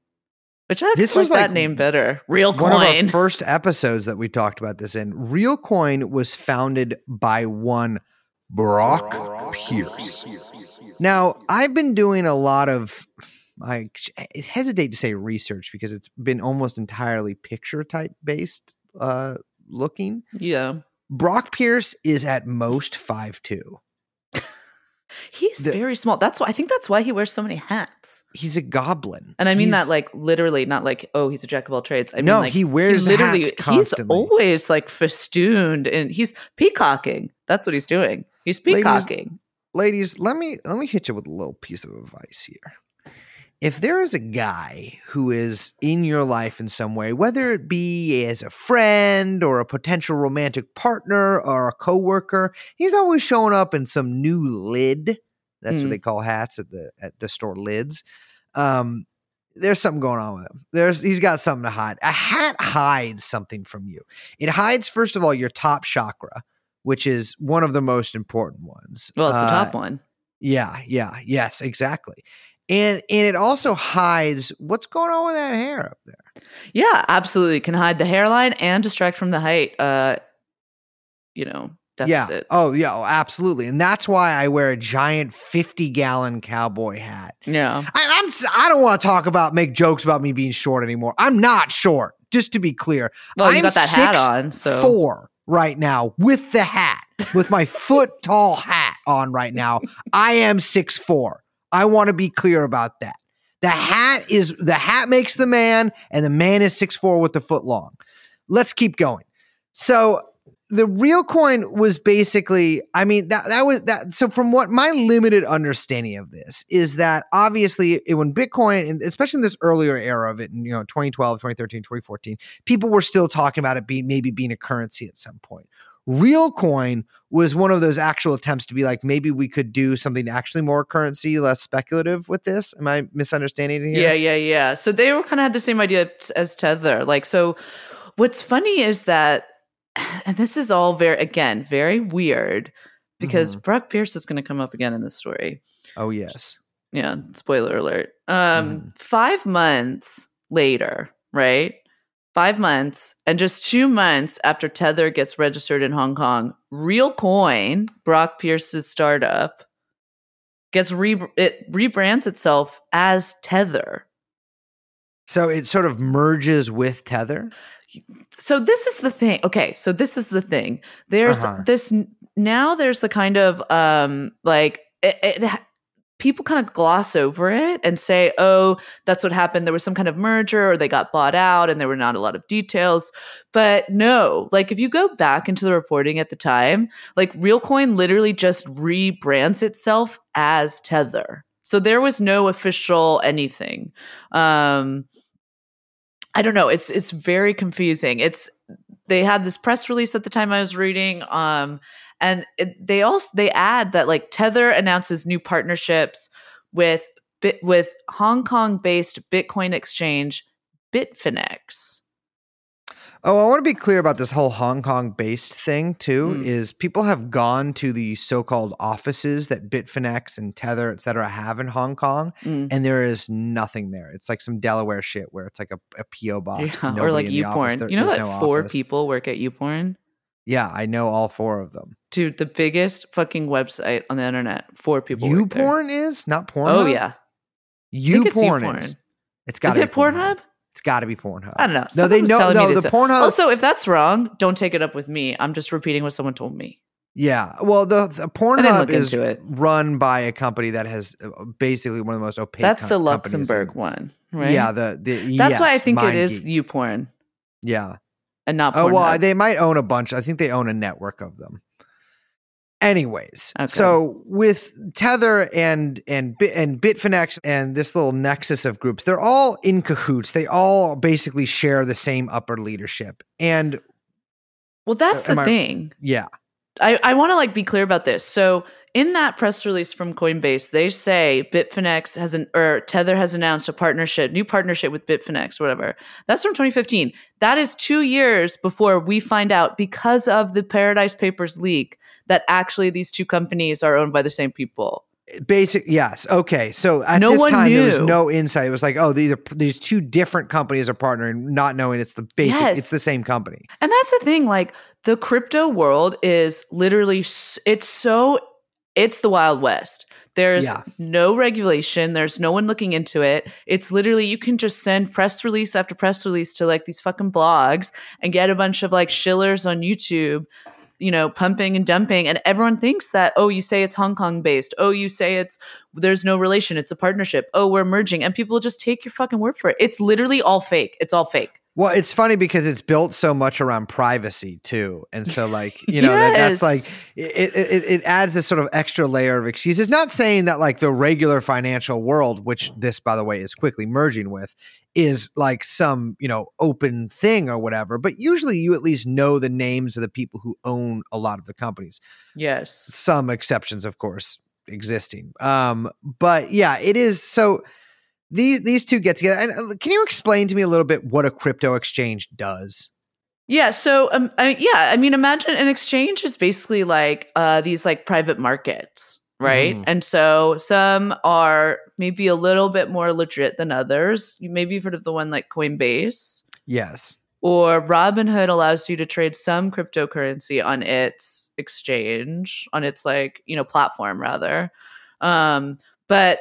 which I This like was that name better. Realcoin. One of our first episodes that we talked about this in. Real Coin was founded by one Brock Pierce. Now, I've been doing a lot of I hesitate to say research because it's been almost entirely picture type based uh looking. yeah. Brock Pierce is at most five two. He's The- very small. That's why I think that's why he wears so many hats. He's a goblin. And I mean He's- that like literally, not like oh he's a jack of all trades. I mean no, like he wears literally hats he's always like festooned and he's peacocking. That's what he's doing. He's Ladies- peacocking. Ladies, let me let me hit you with a little piece of advice here. If there is a guy who is in your life in some way, whether it be as a friend or a potential romantic partner or a coworker, he's always showing up in some new lid. That's what Mm. they call hats at the at the store lids. Um, there's something going on with him. There's he's got something to hide. A hat hides something from you. It hides first of all your top chakra, which is one of the most important ones. Well, it's the Uh, top one. yeah, yeah, yes, exactly. And and it also hides what's going on with that hair up there. Yeah, absolutely. Can hide the hairline and distract from the height. Uh, you know, Yeah. deficit. Oh, yeah, oh, absolutely. And that's why I wear a giant 50 gallon cowboy hat. Yeah. I, I'm I don't want to talk about make jokes about me being short anymore. I'm not short, just to be clear. Well, you I'm got that hat on, so Four right now with the hat, with my foot tall hat on right now. I am six four. I want to be clear about that. The hat is the hat makes the man, and the man is six four with the foot long. Let's keep going. So the real coin was basically, I mean, that that was that. So from what my limited understanding of this is that obviously it, when Bitcoin, and especially in this earlier era of it, in, you know, 2012, 2013, 2014, people were still talking about it being maybe being a currency at some point. Real coin was one of those actual attempts to be like maybe we could do something actually more currency, less speculative with this. Am I misunderstanding it Yeah, here? yeah, yeah. So they were kind of had the same idea as Tether. Like, so what's funny is that, and this is all very, again, very weird because Brock Pierce is going to come up again in this story. Oh yes. Yeah, spoiler alert. Um, five months later, right? Five months, and just two months after Tether gets registered in Hong Kong, Real Coin, Brock Pierce's startup, gets re it rebrands itself as Tether. So it sort of merges with Tether. So this is the thing. Okay, so this is the thing. There's Uh-huh. this now. There's the kind of um like it, it people kind of gloss over it and say, "Oh, that's what happened. There was some kind of merger, or they got bought out, and there were not a lot of details." But no, like if you go back into the reporting at the time, like Realcoin literally just rebrands itself as Tether. So there was no official anything. Um, I don't know. It's it's very confusing. It's they had this press release at the time I was reading, um, and it, they also they add that like Tether announces new partnerships with with Hong Kong based Bitcoin exchange Bitfinex. Oh, I want to be clear about this whole Hong Kong based thing too. Mm. Is people have gone to the so called offices that Bitfinex and Tether, et cetera, have in Hong Kong, Mm. and there is nothing there. It's like some Delaware shit where it's like a, a PO box, Yeah, or like in the YouPorn. there You know that no four office. people work at YouPorn? Yeah, I know all four of them. Dude, the biggest fucking website on the internet. Four people. YouPorn is not porn. Oh yeah. I think it's YouPorn is. It's got Is it Pornhub? It's got to be Pornhub. I don't know. No, they Someone know. No, the Pornhub. Also, if that's wrong, don't take it up with me. I'm just repeating what someone told me. Yeah, well, the, the Pornhub is run by a company that has uh, basically one of the most opaque. That's com- the companies in- Luxembourg one, right? Yeah, the, the That's why I think it is you porn. Yeah. and not Oh Pornhub. well, they might own a bunch. I think they own a network of them. Anyways, Okay. so with Tether and and and Bitfinex and this little nexus of groups, they're all in cahoots. They all basically share the same upper leadership. And well, that's Uh, the I- thing. yeah, I, I want to like be clear about this. So in that press release from Coinbase, they say Bitfinex has an or Tether has announced a partnership, new partnership with Bitfinex, whatever. That's from 2015. That is two years before we find out because of the Paradise Papers leak that actually these two companies are owned by the same people. basic yes. Okay, so at No this time there was no insight. It was like, oh, these are these two different companies are partnering, not knowing it's the basic. Yes. It's the same company. And that's the thing, like the crypto world is literally it's so it's the wild west. There's Yeah. no regulation, there's no one looking into it. It's literally you can just send press release after press release to like these fucking blogs and get a bunch of like shillers on YouTube, you know, pumping and dumping and everyone thinks that oh, you say it's Hong Kong based. Oh, you say it's there's no relation, it's a partnership. Oh, we're merging and people just take your fucking word for it. It's literally all fake. It's all fake. Well, it's funny because it's built so much around privacy too, and so like you know that, that's like it, it it adds this sort of extra layer of excuses. Not saying that like the regular financial world, which this by the way is quickly merging with, is like some you know open thing or whatever. But usually you at least know the names of the people who own a lot of the companies. Yes. Some exceptions, of course, existing. Um, but yeah, it is so. These these two get together. And uh, can you explain to me a little bit what a crypto exchange does? Yeah. So, um, I, yeah, I mean, imagine an exchange is basically like uh, these like private markets, right? Mhm. And so some are maybe a little bit more legit than others. You maybe you've heard of the one like Coinbase Yes. or Robinhood allows you to trade some cryptocurrency on its exchange, on its like, you know, platform rather. Um, but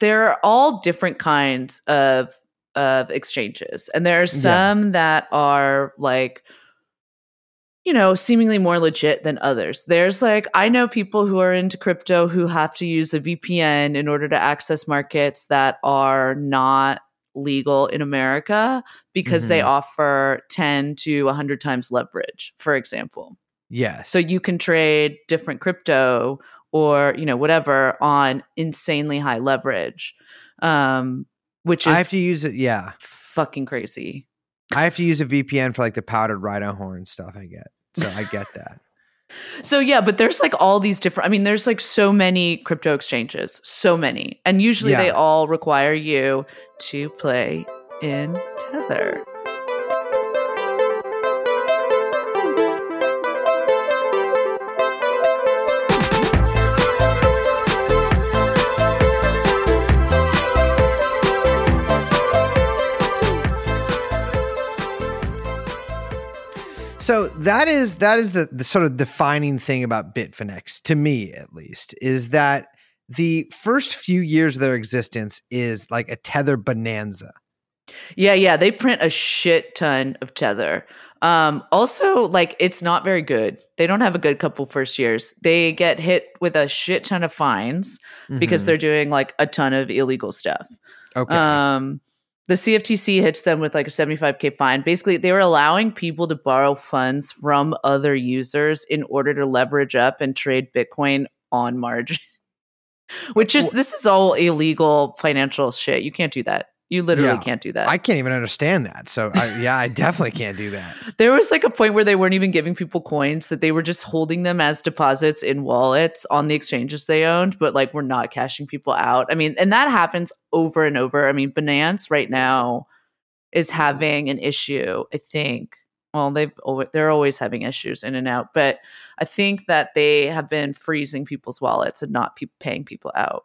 there are all different kinds of of exchanges. And there are Yeah. some that are like you know, seemingly more legit than others. There's like, I know people who are into crypto who have to use a VPN in order to access markets that are not legal in America because they Mhm. offer 10 to 100 times leverage, for example. Yes. So you can trade different crypto or, you know, whatever on insanely high leverage, um, which is I have to use it. Yeah. fucking crazy. I have to use a VPN for like the powdered rhino horn stuff I get. So I get that. So yeah, but there's like all these different I mean there's like so many crypto exchanges, so many. And usually they all require you to play in Tether. So that is that is the, the sort of defining thing about Bitfinex to me at least is that the first few years of their existence is like a tether bonanza. Yeah, yeah, they print a shit ton of tether. Um, also, like it's not very good. They don't have a good couple first years. They get hit with a shit ton of fines because Mhm. they're doing like a ton of illegal stuff. okay. Um, the CFTC hits them with like a 75k fine. Basically, they were allowing people to borrow funds from other users in order to leverage up and trade Bitcoin on margin. Which is this is all illegal financial shit. You can't do that. You literally Yeah. can't do that. I can't even understand that. So I, yeah, I definitely can't do that. There was like a point where they weren't even giving people coins, that they were just holding them as deposits in wallets on the exchanges they owned, but like we're not cashing people out. I mean, and that happens over and over. I mean, Binance right now is having an issue, I think. Well, they've always, they're always having issues in and out, but I think that they have been freezing people's wallets and not pe- paying people out.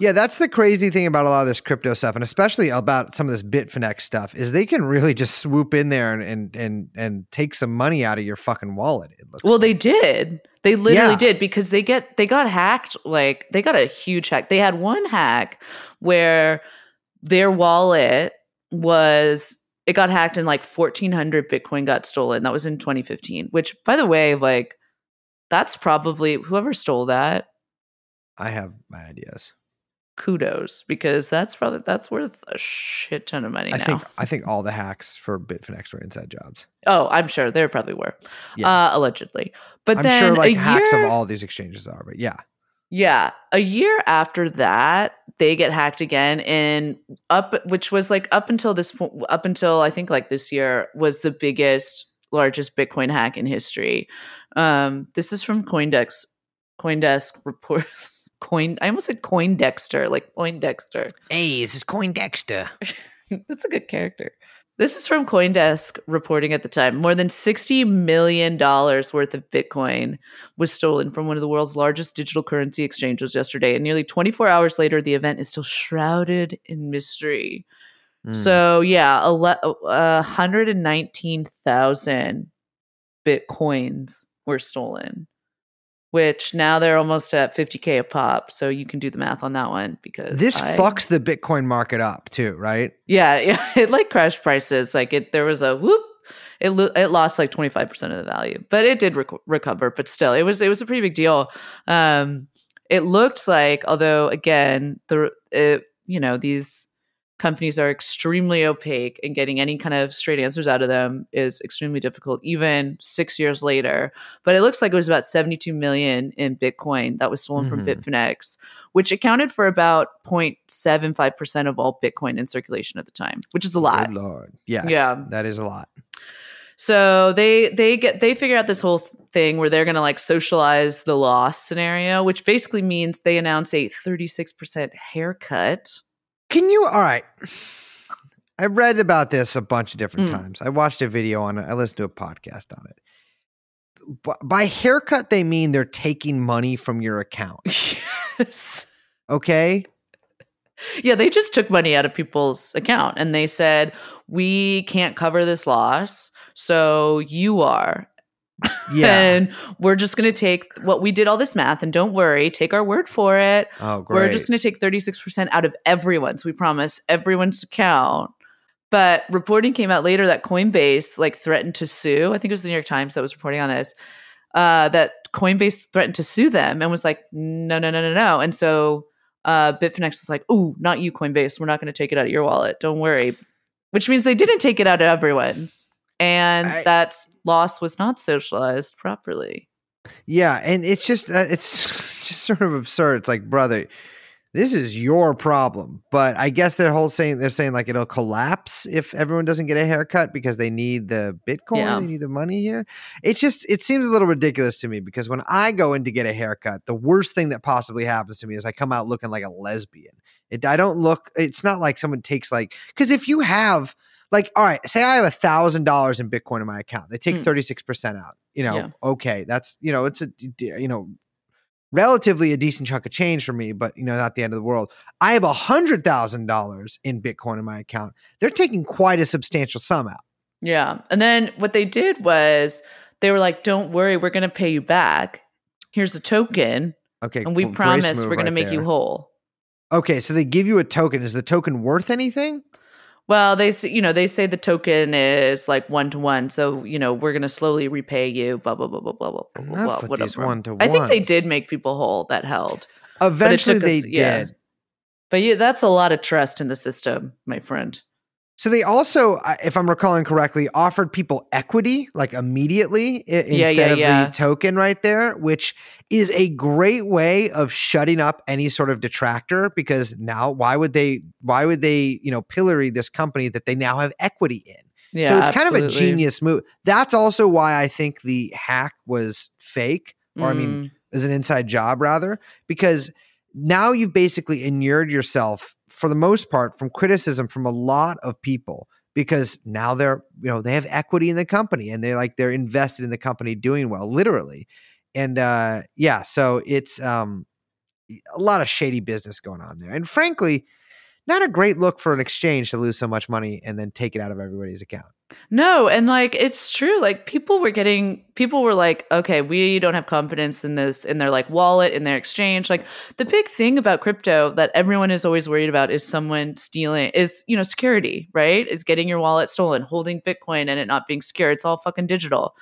Yeah, that's the crazy thing about a lot of this crypto stuff, and especially about some of this Bitfinex stuff, is they can really just swoop in there and and and, and take some money out of your fucking wallet. It looks Well, like. they did. They literally Yeah. did because they get they got hacked. Like they got a huge hack. They had one hack where their wallet was it got hacked and like 1400 bitcoin got stolen. That was in 2015, which by the way, like that's probably whoever stole that I have my ideas. Kudos because that's probably that's worth a shit ton of money I now. think I think all the hacks for Bitfinex were inside jobs. oh, I'm sure there probably were. Yeah. Uh allegedly. But I'm then sure like hacks year, of all these exchanges are, but yeah. Yeah, a year after that, they get hacked again, and up, which was like up until this, up until I think like this year was the biggest, largest Bitcoin hack in history. Um, this is from CoinDesk, CoinDesk report. Coin, I almost said CoinDexter, like Poindexter. Hey, this is Coindexter. That's a good character. This is from Coindesk reporting at the time. More than $60 million worth of Bitcoin was stolen from one of the world's largest digital currency exchanges yesterday. And nearly 24 hours later, the event is still shrouded in mystery. Hmm. So, yeah, ele- uh, 119,000 Bitcoins were stolen, which now they're almost at 50K a pop. So you can do the math on that one because this I- fucks the Bitcoin market up too, right? yeah, yeah, it like crashed prices. Like it, there was a whoop. It it lost like twenty five percent of the value, but it did rec- recover. But still, it was it was a pretty big deal. Um, it looked like, although again, the it, you know these companies are extremely opaque, and getting any kind of straight answers out of them is extremely difficult, even six years later. But it looks like it was about seventy two million in Bitcoin that was stolen from Mhm. Bitfinex which accounted for about 0.75% of all Bitcoin in circulation at the time, which is a lot. Good lord. Yes. Yeah. That is a lot. So they they get they figure out this whole thing where they're going to like socialize the loss scenario, which basically means they announce a 36% haircut. Can you? All right. I read about this a bunch of different Mm. times. I watched a video on it. I listened to a podcast on it. By haircut, they mean they're taking money from your account. yes. Okay. Yeah, they just took money out of people's account and they said, "We can't cover this loss, so you are." Yeah. And we're just going to take what we did all this math and don't worry, take our word for it. oh, great. We're just going to take 36% out of everyone's, we promise, everyone's account. But reporting came out later that Coinbase like threatened to sue. I think it was the New York Times that was reporting on this. Uh, that Coinbase threatened to sue them and was like, no, no, no, no, no. And so uh, Bitfinex was like, "Ooh, not you, Coinbase. We're not going to take it out of your wallet. Don't worry." Which means they didn't take it out of everyone's, and I- that loss was not socialized properly. Yeah, and it's just uh, it's just sort of absurd. It's like, brother, this is your problem. But I guess their whole saying they're saying like it'll collapse if everyone doesn't get a haircut because they need the Bitcoin, Yeah. they need the money here. It just it seems a little ridiculous to me because when I go in to get a haircut, the worst thing that possibly happens to me is I come out looking like a lesbian. It I don't look. It's not like someone takes like because if you have like all right, say I have a thousand dollars in Bitcoin in my account, they take Mm. thirty six percent out. You know, Yeah. okay, that's you know, it's a you know relatively a decent chunk of change for me, but you know, not the end of the world. I have a hundred thousand dollars in Bitcoin in my account. They're taking quite a substantial sum out. Yeah. And then what they did was they were like, don't worry, we're going to pay you back. Here's a token. Okay, and we promise we're going right to make you whole. Okay, so they give you a token. Is the token worth anything? Well, they you know they say the token is like one to one, so you know we're going to slowly repay you. Blah blah blah blah blah blah blah. blah, Enough with these one to I think they did make people whole that held, Eventually, they us- yeah. did. but yeah, that's a lot of trust in the system, my friend. So they also, if I'm recalling correctly, offered people equity like immediately i- Yeah, instead yeah, of yeah. the token right there, which is a great way of shutting up any sort of detractor. Because now, why would they? Why would they? You know, pillory this company that they now have equity in. Yeah, so it's kind of a genius move. That's also why I think the hack was fake, or I mean, Mm. is an inside job rather, because now you've basically inured yourself for the most part from criticism from a lot of people because now they're you know they have equity in the company and they like they're invested in the company doing well literally. And uh yeah so it's um a lot of shady business going on there. And frankly not a great look for an exchange to lose so much money and then take it out of everybody's account No, and like it's true. Like people were getting people were like, okay, we don't have confidence in this in their like wallet, in their exchange. Like the big thing about crypto that everyone is always worried about is someone stealing is, you know, security, right? Is getting your wallet stolen, holding Bitcoin and it not being secure. It's all fucking digital.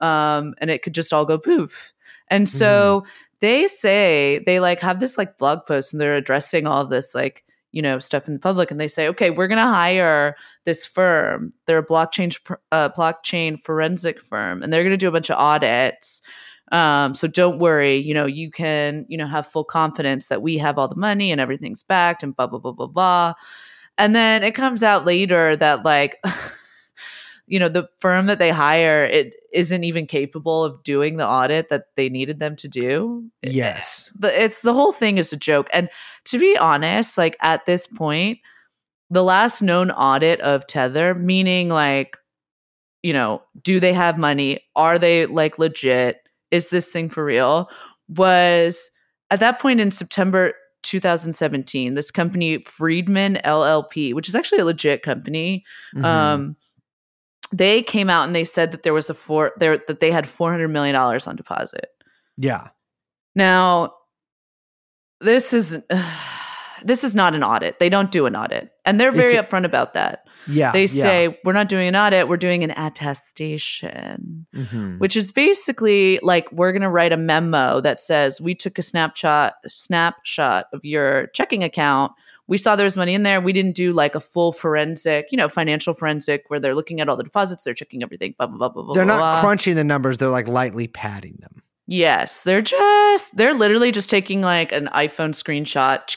Um, and it could just all go poof. And so they say they like have this like blog post and they're addressing all this like you know stuff in the public and they say okay we're going to hire this firm. They're a blockchain uh, blockchain forensic firm and they're going to do a bunch of audits. Um, so don't worry you know you can you know have full confidence that we have all the money and everything's backed and blah blah blah blah blah. And then it comes out later that like you know the firm that they hire it isn't even capable of doing the audit that they needed them to do. Yes. The it's the whole thing is a joke. And to be honest like at this point the last known audit of tether meaning like you know do they have money? Are they like legit? Is this thing for real? Was at that point in september 2017 this company friedman llp which is actually a legit company Mhm. um they came out and they said that there was a four there that they had 400 million dollars on deposit yeah now, this is this is not an audit. They don't do an audit, and they're very It's upfront about that. yeah They yeah. say we're not doing an audit; we're doing an attestation, Mhm. which is basically like we're going to write a memo that says we took a snapshot snapshot of your checking account. We saw there was money in there. We didn't do like a full forensic, you know, financial forensic where they're looking at all the deposits, they're checking everything. Blah blah blah blah blah. they're not blah. crunching the numbers they're like lightly padding them Yes, they're just they're literally just taking like an iPhone screenshot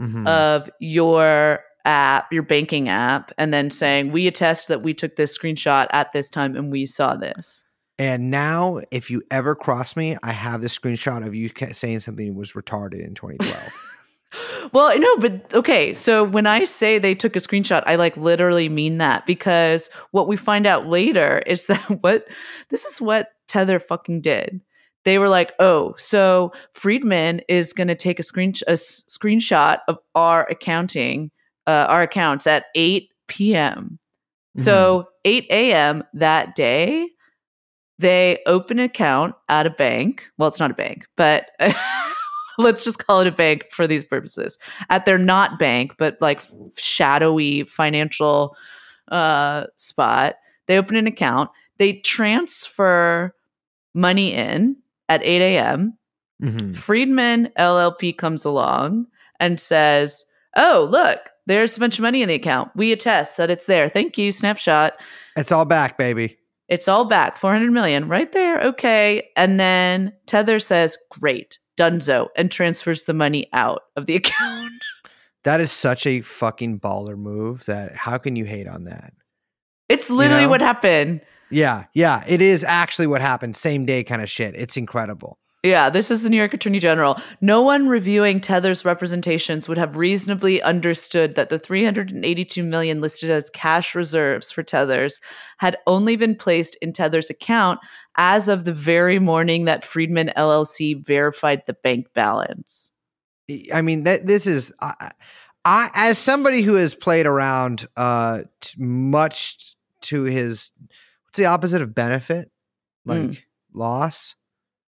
Mhm. of your app, your banking app, and then saying, We attest that we took this screenshot at this time and we saw this. And now, if you ever cross me, I have this screenshot of you saying something was retarded in 2012. Well, no, but okay. So when I say they took a screenshot, I like literally mean that because what we find out later is that what this is what Tether fucking did. They were like, oh, so Friedman is going to take a screen a screenshot of our accounting, uh, our accounts at 8 p.m. So 8 a.m. that day, they open an account at a bank. Well, it's not a bank, but let's just call it a bank for these purposes. At their not bank, but like shadowy financial uh, spot, they open an account. They transfer money in at 8 a.m. Mhm. Friedman LLP comes along and says, Oh, look, there's a bunch of money in the account. We attest that it's there. Thank you, snapshot. It's all back, baby. It's all back, 400 million right there. Okay. And then Tether says, Great, dunzo, and transfers the money out of the account. That is such a fucking baller move that how can you hate on that? It's literally know? what happened. Yeah, yeah, it is actually what happened. Same day kind of shit. It's incredible. Yeah, this is the New York Attorney General. No one reviewing Tether's representations would have reasonably understood that the 382 million listed as cash reserves for Tethers had only been placed in Tether's account as of the very morning that Friedman LLC verified the bank balance. I mean, that this is I, I as somebody who has played around uh t- much to his what's the opposite of benefit? Like Mm. loss?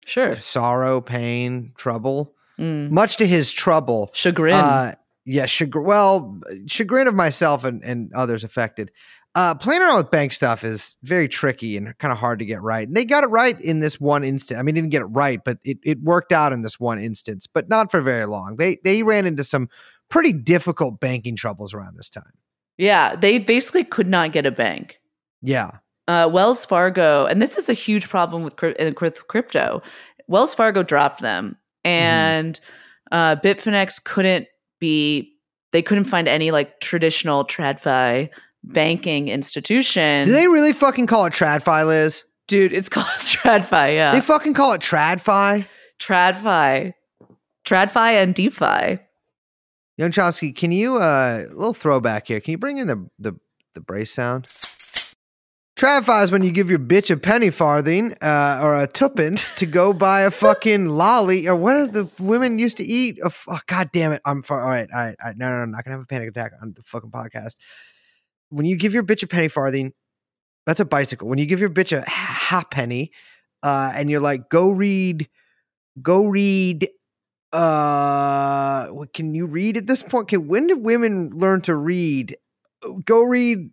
Sure. sorrow, pain, trouble. Mm. Much to his trouble, Chagrin. Uh, yeah, chagrin. Well, chagrin of myself and, and others affected. Uh, playing around with bank stuff is very tricky and kind of hard to get right. And they got it right in this one instance. I mean, didn't get it right, but it, it worked out in this one instance, but not for very long. They they ran into some pretty difficult banking troubles around this time. yeah, they basically could not get a bank. Yeah. Uh, Wells Fargo, and this is a huge problem with, cryp- in crypto. Wells Fargo dropped them, and uh, Bitfinex couldn't be. They couldn't find any like traditional TradFi banking institution. Do they really fucking call it TradFi, Liz? Dude, it's called TradFi. Yeah, They fucking call it TradFi? TradFi, TradFi, and DeFi. Young Chomsky, can you uh a little throwback here? Can you bring in the the, the brace sound? TradFi is when you give your bitch a penny farthing uh, or a tuppence to go buy a fucking lolly or what are the women used to eat? A f- oh, God damn it! I'm far. All right, all right, all right. No, no, no, I'm not gonna have a panic attack on the fucking podcast. When you give your bitch a penny farthing, that's a bicycle. When you give your bitch a half penny, uh, and you're like, go read, go read uh what can you read at this point can when did women learn to read go read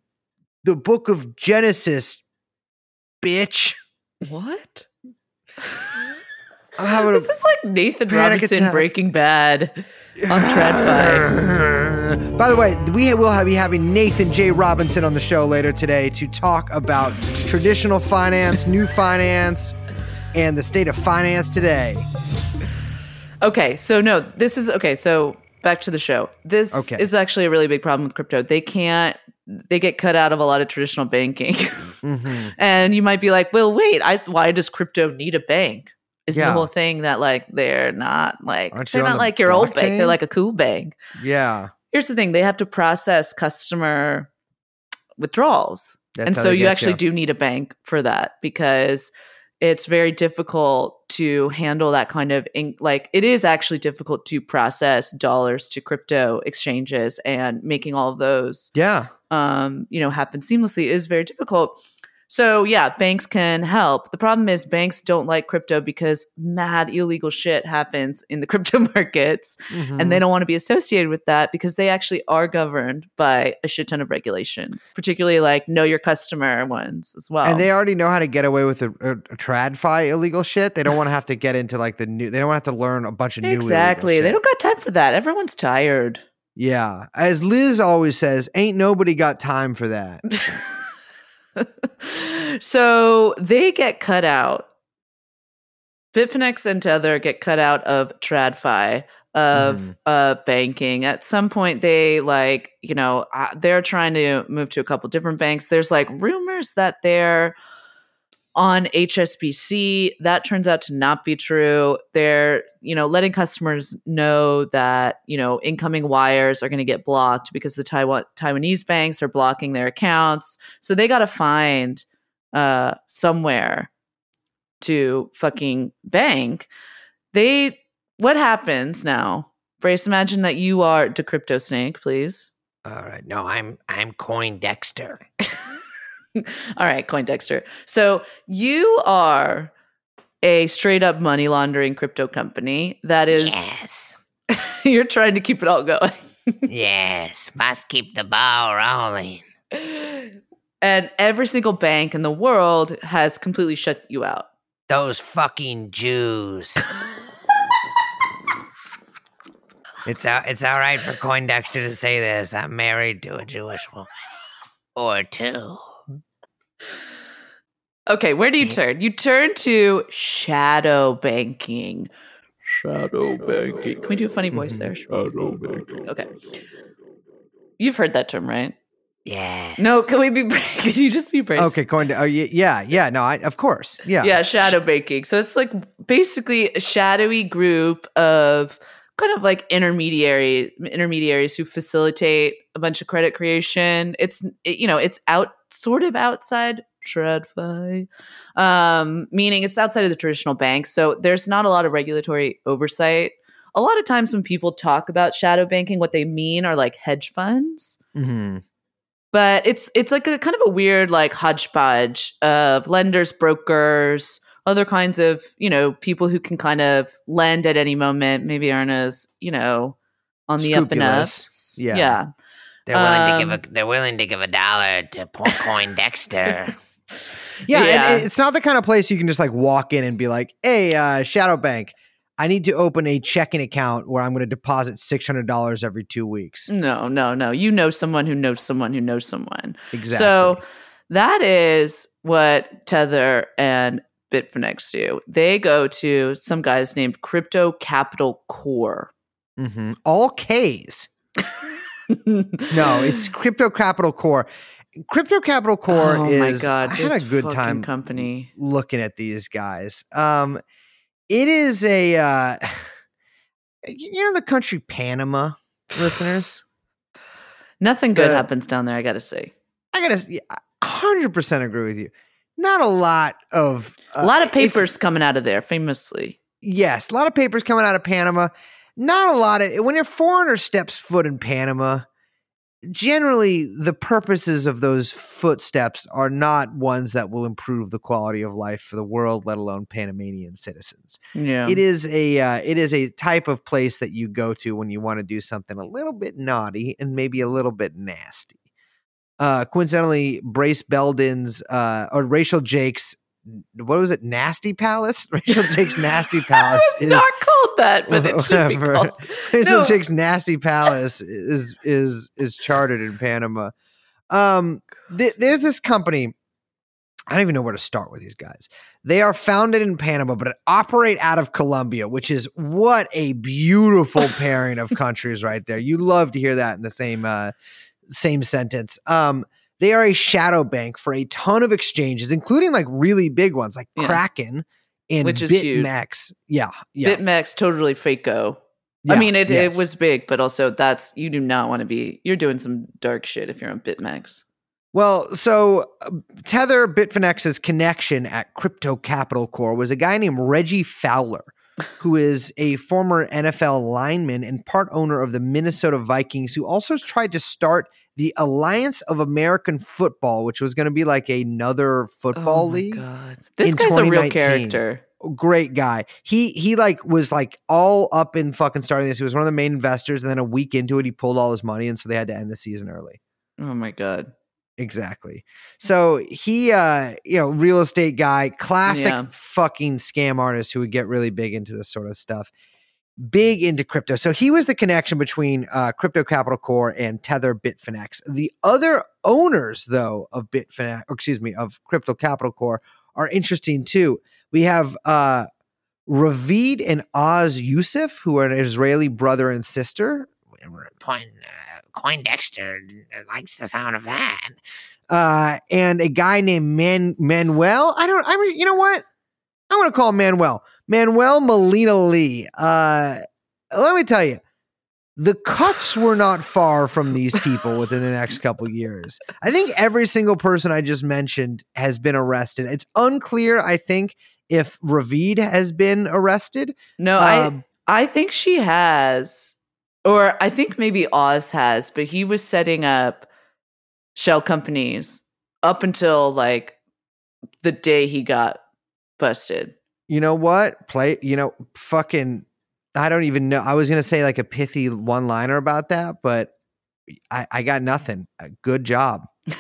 the book of genesis bitch What? i'm having a This is like Nathan Robinson attack. Breaking Bad on TradFi. by the way we will be having nathan j robinson on the show later today to talk about traditional finance new finance and the state of finance today Okay, so no, this is okay. So back to the show. This Okay. is actually a really big problem with crypto. They can't. They get cut out of a lot of traditional banking, Mhm. and you might be like, "Well, wait. I, why does crypto need a bank?" Is Yeah. the whole thing that like they're not like they're not like your old bank. They're like a cool bank. yeah Here's the thing: they have to process customer withdrawals. that's and so you actually do need a bank for that because it's very difficult to handle that kind of in- like it is actually difficult to process dollars to crypto exchanges and making all of those yeah um you know happen seamlessly is very difficult so yeah banks can help the problem is banks don't like crypto because mad illegal shit happens in the crypto markets Mhm. and they don't want to be associated with that because they actually are governed by a shit ton of regulations, particularly like know your customer ones as well. And they already know how to get away with a, a, a tradfi illegal shit. They don't want to have to get into like the new. They don't want to have to learn a bunch of new. exactly. They don't got time for that. Everyone's tired. Yeah, as Liz always says, ain't nobody got time for that. so they get cut out. Bitfinex and Tether get cut out of TradFi of Mhm. uh banking. At some point, they like you know uh, they're trying to move to a couple different banks. There's like rumors that they're on HSBC. That turns out to not be true. They're you know letting customers know that you know incoming wires are going to get blocked because the Taiwan Taiwanese banks are blocking their accounts. So they got to find uh somewhere to fucking bank. They what happens now? Brace, imagine that you are the crypto snake, please. All right. No, I'm I'm Coin Dexter. All right, Coindexter. So you are a straight up money laundering crypto company that is Yes. you're trying to keep it all going. yes. Must keep the ball rolling. and every single bank in the world has completely shut you out. Those fucking Jews. it's all, it's all right for Coindexter to say this. I'm married to a Jewish woman. Or two. Okay, where do you turn? You turn to shadow banking. Shadow banking. Can we do a funny voice mm-hmm. there? Shadow banking. Okay. You've heard that term, right? Yes. No, can we be can you just be braced? okay, going to. Oh, yeah, yeah, yeah. No, I, of course. Yeah. yeah shadow banking so it's like basically a shadowy group of kind of like intermediary intermediaries who facilitate a bunch of credit creation it's it, you know it's out sort of outside TradFi, um, meaning it's outside of the traditional bank. So there's not a lot of regulatory oversight. A lot of times when people talk about shadow banking, what they mean are like hedge funds Mhm. but it's it's like a kind of a weird like hodgepodge of lenders brokers other kinds of you know people who can kind of lend at any moment, maybe aren't as you know on the up and up. Yeah. yeah. They're willing to give Um, a they're willing to give a dollar to Po- Coin Dexter. Yeah, Yeah. and it- it's not the kind of place you can just like walk in and be like, "Hey, uh, Shadow Bank, I need to open a checking account where I'm going to deposit six hundred dollars every two weeks." No, no, no. You know someone who knows someone who knows someone. Exactly. So that is what Tether and Bitfinex do. They go to some guys named Crypto Capital Core. Mhm. all K's. No, it's Crypto Capital Core. Crypto Capital Core oh is. my god, I had a good time company. looking at these guys. Um, it is a. Uh, you know the country Panama, listeners. Nothing good the- happens down there. I got to say, I gotta. yeah, hundred percent agree with you. Not a lot of a lot of uh, if- papers coming out of there, famously. yes, a lot of papers coming out of Panama. Not a lot of when your foreigner steps foot in Panama. Generally, the purposes of those footsteps are not ones that will improve the quality of life for the world, let alone Panamanian citizens. Yeah, It is a uh, it is a type of place that you go to when you want to do something a little bit naughty and maybe a little bit nasty. Uh, coincidentally, Brace Belden's uh, or Rachel Jake's what was it? Nasty Palace. Rachel Jake's Nasty Palace it's is not called that, but it should be Whatever. called. Rachel No. Jake's Nasty Palace is is is chartered in Panama. Um, th- there's this company. I don't even know where to start with these guys. They are founded in Panama, but operate out of Colombia, which is what a beautiful pairing of countries right there. You love to hear that in the same uh, same sentence. Um, they are a shadow bank for a ton of exchanges, including like really big ones like Yeah. Kraken and Which is. BitMEX. Yeah, yeah. BitMEX totally fakeo. I mean, it, yes. it was big, but also that's you do not want to be. You're doing some dark shit if you're on BitMEX. Well, so uh, Tether Bitfinex's connection at Crypto Capital Core was a guy named Reggie Fowler, who is a former NFL lineman and part owner of the Minnesota Vikings, who also tried to start the Alliance of American Football, which was going to be like another football oh my league. God. This guy's a real 2019. character. Great guy. He he like was like all up in fucking starting this. He was one of the main investors, and then a week into it, he pulled all his money, and so they had to end the season early. Oh my god. Exactly. So he uh you know, real estate guy, classic Yeah. fucking scam artist who would get really big into this sort of stuff. Big into crypto. So he was the connection between uh Crypto Capital Core and Tether Bitfinex. The other owners though of Bitfinex, or excuse me, of Crypto Capital Core are interesting too. We have uh Ravid and Oz Yosef, who are an Israeli brother and sister. Coin uh, Coindexter likes the sound of that. uh, and a guy named Man Manuel. I don't. I mean, you know what? I'm going to call Manuel. Manuel Molina Lee. Uh, let me tell you, the cuffs were not far from these people within the next couple years. I think every single person I just mentioned has been arrested. It's unclear. I think if Ravid has been arrested. No, Um, I I think she has, or I think maybe Oz has, but he was setting up shell companies up until like the day he got busted. you know what? Play, you know, fucking, I don't even know. I was going to say like a pithy one liner about that, but I, I got nothing. Good job.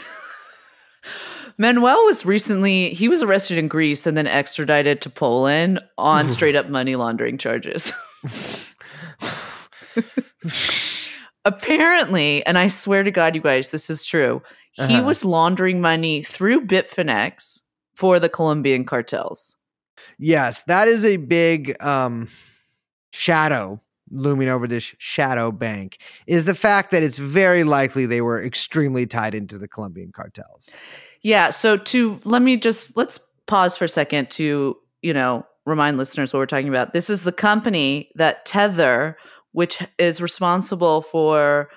Manuel was recently he was arrested in Greece and then extradited to Poland on straight up money laundering charges. Apparently, and I swear to God, you guys, this is true. He Uh-huh. was laundering money through Bitfinex for the Colombian cartels. yes, that is a big um, shadow looming over this shadow bank is the fact that it's very likely they were extremely tied into the Colombian cartels. Yeah. So to let me just let's pause for a second to, you know, remind listeners what we're talking about. This is the company that Tether, which is responsible for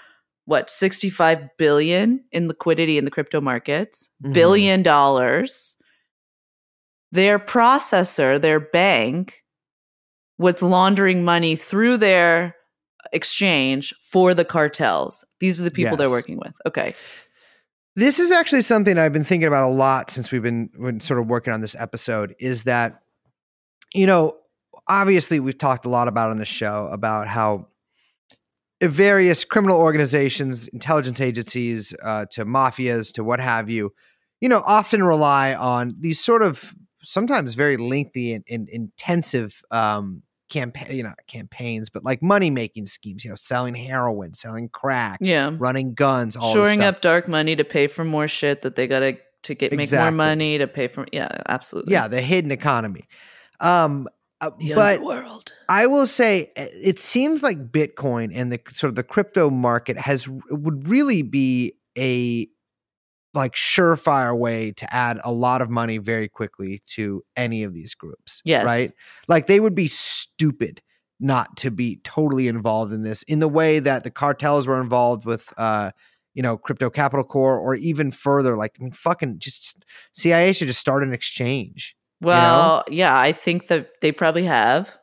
what 65 billion in liquidity in the crypto markets, Mhm. billion dollars. Their processor, their bank, was laundering money through their exchange for the cartels. These are the people they're working with. Okay. This is actually something I've been thinking about a lot since we've been, been sort of working on this episode is that you know, obviously we've talked a lot about on the show about how various criminal organizations, intelligence agencies, uh, to mafias, to what have you, you know, often rely on these sort of sometimes very lengthy and, and intensive um, campaign, you know, campaigns, but like money making schemes. You know, selling heroin, selling crack, Yeah. running guns, Shoring stuff. up dark money to pay for more shit that they gotta to get make more money to pay for yeah, absolutely. Yeah, the hidden economy. Um, uh, The but underworld. I will say uh, it seems like Bitcoin and the sort of the crypto market has would really be a like surefire way to add a lot of money very quickly to any of these groups. Yes. Right? Like they would be stupid not to be totally involved in this in the way that the cartels were involved with uh you know crypto capital core or even further like I mean fucking just CIA should just start an exchange Well, yeah, I think that they probably have.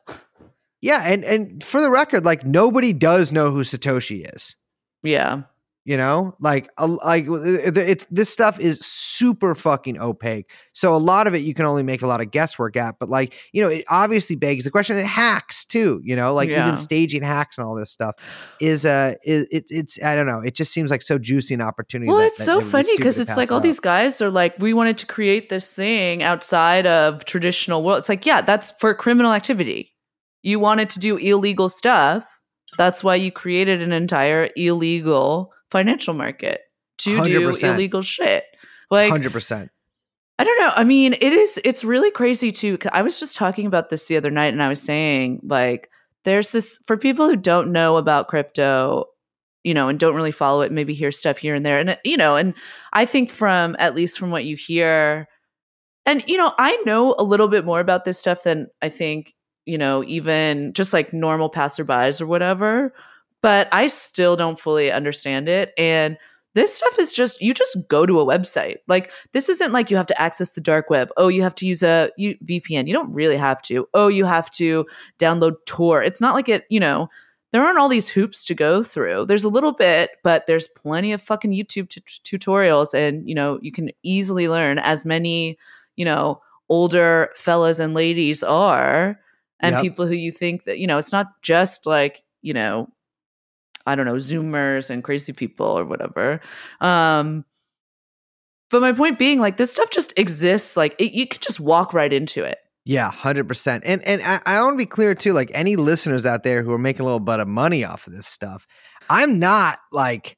Yeah, and and for the record, like nobody does know who Satoshi is. Yeah. You know, like like it's this stuff is super fucking opaque. So a lot of it you can only make a lot of guesswork at. But like you know, it obviously begs the question. It hacks too. You know, like Yeah. even staging hacks and all this stuff is uh is, it, it's I don't know. It just seems like so juicy an opportunity. Well, that- it's that so it would be funny because it's like all these guys are like, we wanted to create this thing outside of traditional world. It's like, yeah, that's for criminal activity. You wanted to do illegal stuff. That's why you created an entire illegal financial market to do 100%. illegal shit. Like, hundred percent. I don't know. I mean, it is it's really crazy too. I was just talking about this the other night and I was saying like there's this for people who don't know about crypto, you know, and don't really follow it, maybe hear stuff here and there. And uh, you know, and I think from at least from what you hear and you know, I know a little bit more about this stuff than I think, you know, even just like normal passerbys or whatever, but I still don't fully understand it and this stuff is just you just go to a website. Like this isn't like you have to access the dark web. Oh, you have to use a you, VPN. You don't really have to. Oh, you have to download Tor. It's not like it, you know, there aren't all these hoops to go through. There's a little bit, but there's plenty of fucking YouTube t- tutorials and, you know, you can easily learn as many, you know, older fellas and ladies are and Yep. people who you think that, you know, it's not just like, you know, I don't know, Zoomers and crazy people or whatever. Um, but my point being, like, this stuff just exists. Like, it, you can just walk right into it. Yeah, hundred percent. And and I, I want to be clear too. Like any listeners out there who are making a little bit of money off of this stuff, I'm not like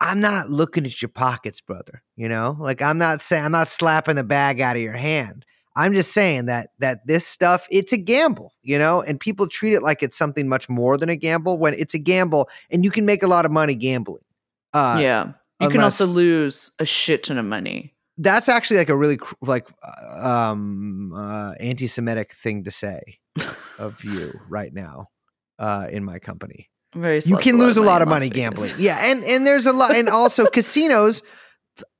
I'm not looking at your pockets, brother. You know, like I'm not saying I'm not slapping the bag out of your hand. I'm just saying that that this stuff it's a gamble, you know, and people treat it like it's something much more than a gamble when it's a gamble and you can make a lot of money gambling. Uh, yeah. You can also lose a shit ton of money. that's actually like a really like uh, um uh anti-semitic thing to say of you right now uh in my company Very you can lose a lot of in Las money gambling yeah and and there's a lot and also casinos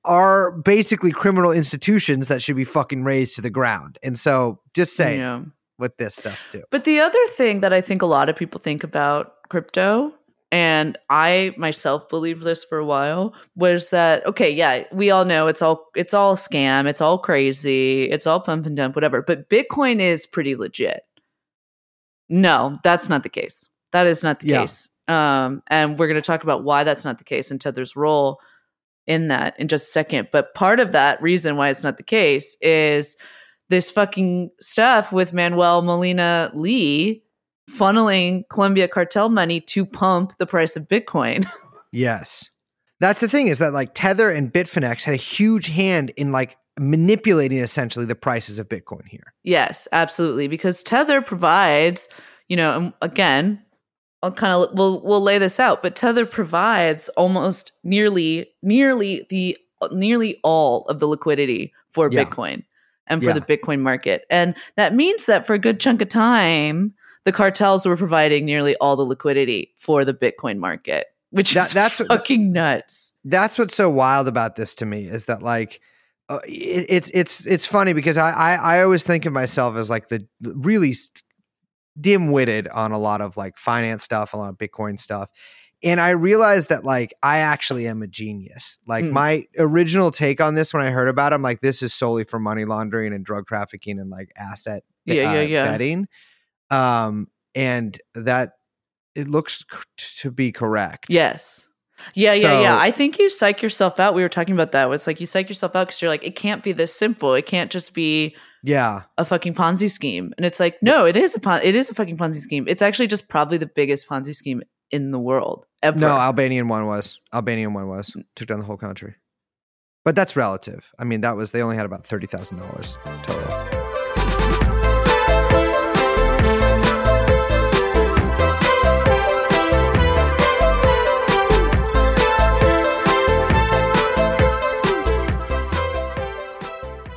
are basically criminal institutions that should be fucking razed to the ground and so just say Yeah. with this stuff too But the other thing that I think a lot of people think about crypto, and I myself believed this for a while, was that okay, yeah, we all know it's all it's all scam, it's all crazy, it's all pump and dump, whatever. But Bitcoin is pretty legit. No, that's not the case. That is not the Yeah. case. Um, and we're going to talk about why that's not the case and Tether's role in that in just a second. But part of that reason why it's not the case is this fucking stuff with Manuel Molina Lee funneling Colombia cartel money to pump the price of Bitcoin. yes that's the thing is that like tether and bitfinex had a huge hand in like manipulating essentially the prices of bitcoin here yes, absolutely. Because Tether provides, you know, and again, I'll kind of we'll we'll lay this out, but Tether provides almost nearly nearly the nearly all of the liquidity for Yeah. Bitcoin and for Yeah. the Bitcoin market. And that means that for a good chunk of time, the cartels were providing nearly all the liquidity for the Bitcoin market, which That- is that's fucking nuts. that's what's so wild about this to me is that like uh, it, it's it's it's funny because I, I I always think of myself as like the, really dim-witted on a lot of like finance stuff, a lot of Bitcoin stuff. And I realized that like I actually am a genius. Like Mm. my original take on this when I heard about it, I'm like, this is solely for money laundering and drug trafficking and like asset Yeah, yeah, yeah. betting. Um, and that it looks c- to be correct. Yes. Yeah, yeah, yeah. I think you psych yourself out. We were talking about that. It's like you psych yourself out because you're like, it can't be this simple. It can't just be Yeah. a fucking Ponzi scheme. And it's like, no, it is a pon- it is a fucking Ponzi scheme. It's actually just probably the biggest Ponzi scheme in the world ever. No, Albanian one was. Albanian one was. Took down the whole country. But that's relative. I mean, that was they only had about thirty thousand dollars total.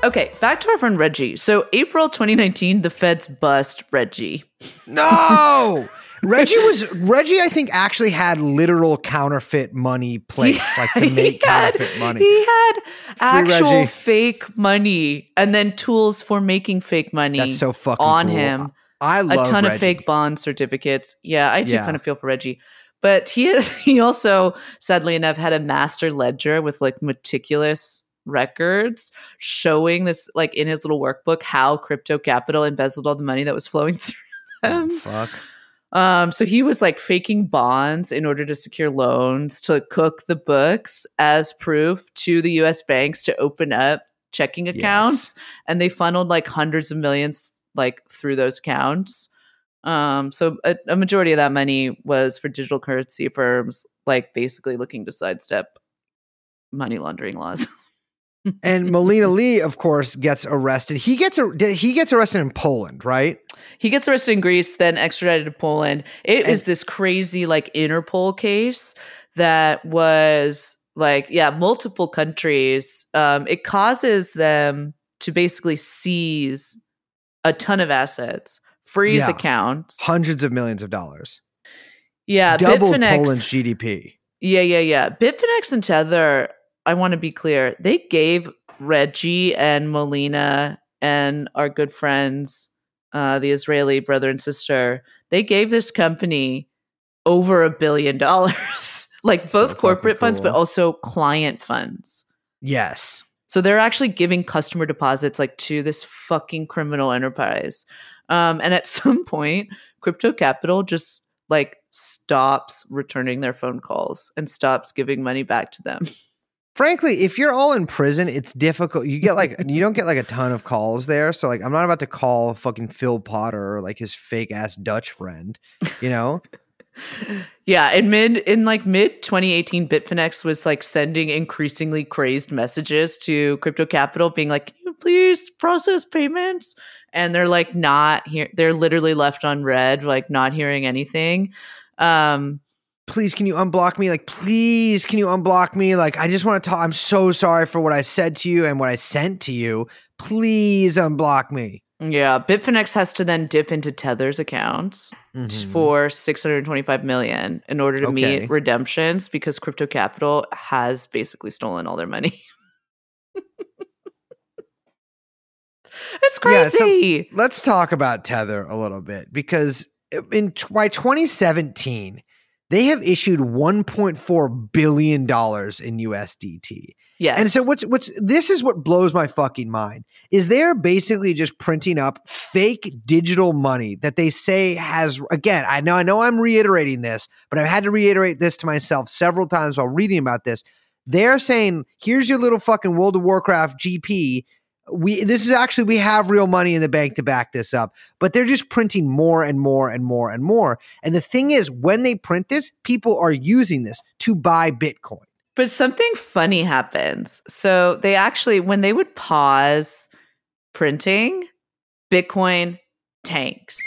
Okay, back to our friend Reggie. So April 2019, the feds bust Reggie. No. Reggie was Reggie. I think actually had literal counterfeit money plates, like to make had- counterfeit money. He had actual Reggie. fake money and then tools for making fake money That's so fucking on cool. him. I a love ton Reggie. of fake bond certificates. Yeah, I do Yeah. kind of feel for Reggie. But he he also, sadly enough, had a master ledger with like meticulous records showing this like in his little workbook how crypto capital embezzled all the money that was flowing through Oh, them. fuck. Um, so he was like faking bonds in order to secure loans to cook the books as proof to the US banks to open up checking accounts. And they funneled like hundreds of millions like through those accounts. Um, so a, a majority of that money was for digital currency firms, like basically looking to sidestep money laundering laws. And Melina Lee, of course, gets arrested. He gets he gets arrested in Poland, right? He gets arrested in Greece, then extradited to Poland. It And- this crazy like Interpol case that was like yeah, multiple countries. Um, it causes them to basically seize a ton of assets, freeze Yeah. accounts. Hundreds of millions of dollars. Yeah, Doubled Bitfinex. Poland's GDP. Yeah, yeah, yeah. Bitfinex and Tether, I want to be clear, they gave Reggie and Molina and our good friends, uh, the Israeli brother and sister, they gave this company over a billion dollars. like So both corporate fucking funds, but also client funds. Yes. So they're actually giving customer deposits like to this fucking criminal enterprise. Um, and at some point, crypto capital just like stops returning their phone calls and stops giving money back to them. Frankly, if you're all in prison, it's difficult. You get like you don't get like a ton of calls there. So like I'm not about to call fucking Phil Potter or like his fake ass Dutch friend, you know? yeah, in mid in like mid 2018, Bitfinex was like sending increasingly crazed messages to crypto capital, being like, Can you please process payments? And they're like not here, they're literally left on red, like not hearing anything. Um, please can you unblock me like please can you unblock me like i just want to talk i'm so sorry for what i said to you and what i sent to you please unblock me Yeah, Bitfinex has to then dip into Tether's accounts Mhm. for 625 million in order to Okay. meet redemptions because crypto capital has basically stolen all their money. it's Yeah, so- crazy. let's talk about tether a little bit because in by 2017 they have issued 1.4 billion dollars in usdt yes. And so what's what's this is what blows my fucking mind is they're basically just printing up fake digital money that they say has again I know I know I'm reiterating this but I've had to reiterate this to myself several times while reading about this they're saying here's your little fucking World of Warcraft GP we this is actually we have real money in the bank to back this up but they're just printing more and more and more and more and the thing is when they print this people are using this to buy bitcoin But something funny happens. So they actually, when they would pause printing, Bitcoin tanks.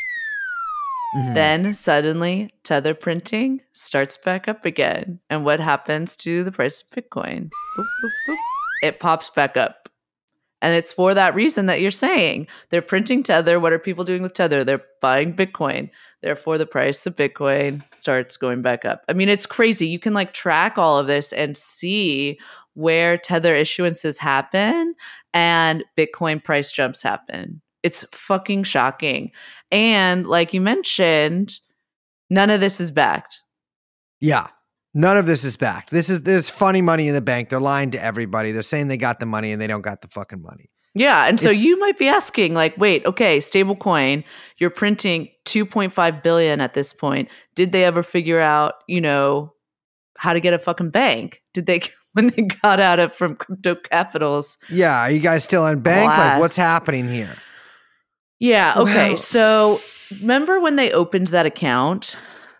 Mhm. Then suddenly, tether printing starts back up again. And what happens to the price of Bitcoin? Boop, boop, boop. It pops back up. And it's for that reason that you're saying they're printing Tether. What are people doing with Tether? They're buying Bitcoin. Therefore, the price of Bitcoin starts going back up. I mean, it's crazy. You can like track all of this and see where Tether issuances happen and Bitcoin price jumps happen. It's fucking shocking. And like you mentioned, none of this is backed. Yeah. None of this is backed. This is there's funny money in the bank. They're lying to everybody. They're saying they got the money and they don't got the fucking money. Yeah, and so It's- you might be asking, like, wait, okay, stablecoin, you're printing 2.5 billion at this point. Did they ever figure out, you know, how to get a fucking bank? Did they when they got out of from crypto capitals? Yeah, are you guys still in bank? Like, what's happening here? Yeah, okay. Well- so remember when they opened that account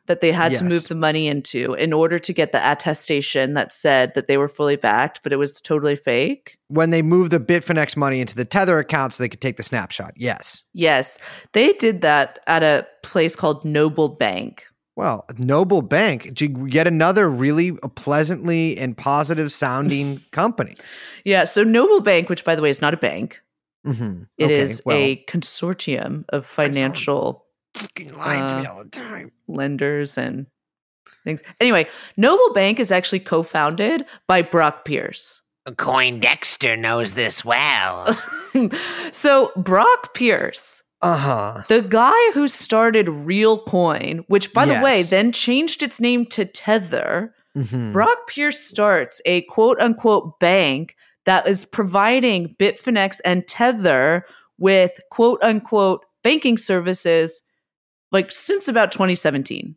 that they had to move the money into in order to get the attestation that said that they were fully backed, but it was totally fake? When they moved the Bitfinex money into the Tether account so they could take the snapshot. Yes. Yes, they did that at a place called Noble Bank. Well, Noble Bank, yet another really pleasantly and positive sounding company. Yeah, so Noble Bank, which by the way is not a bank, Mm-hmm. it is a consortium of financial Fucking lying to me Uh, all the time. lenders and things. Anyway, Noble Bank is actually co-founded by Brock Pierce. Coindexter knows this well. so Brock Pierce, uh huh. the guy who started Realcoin, which by the way then changed its name to Tether, Mm-hmm. Brock Pierce starts a quote unquote bank that is providing Bitfinex and Tether with quote unquote banking services like since about 2017.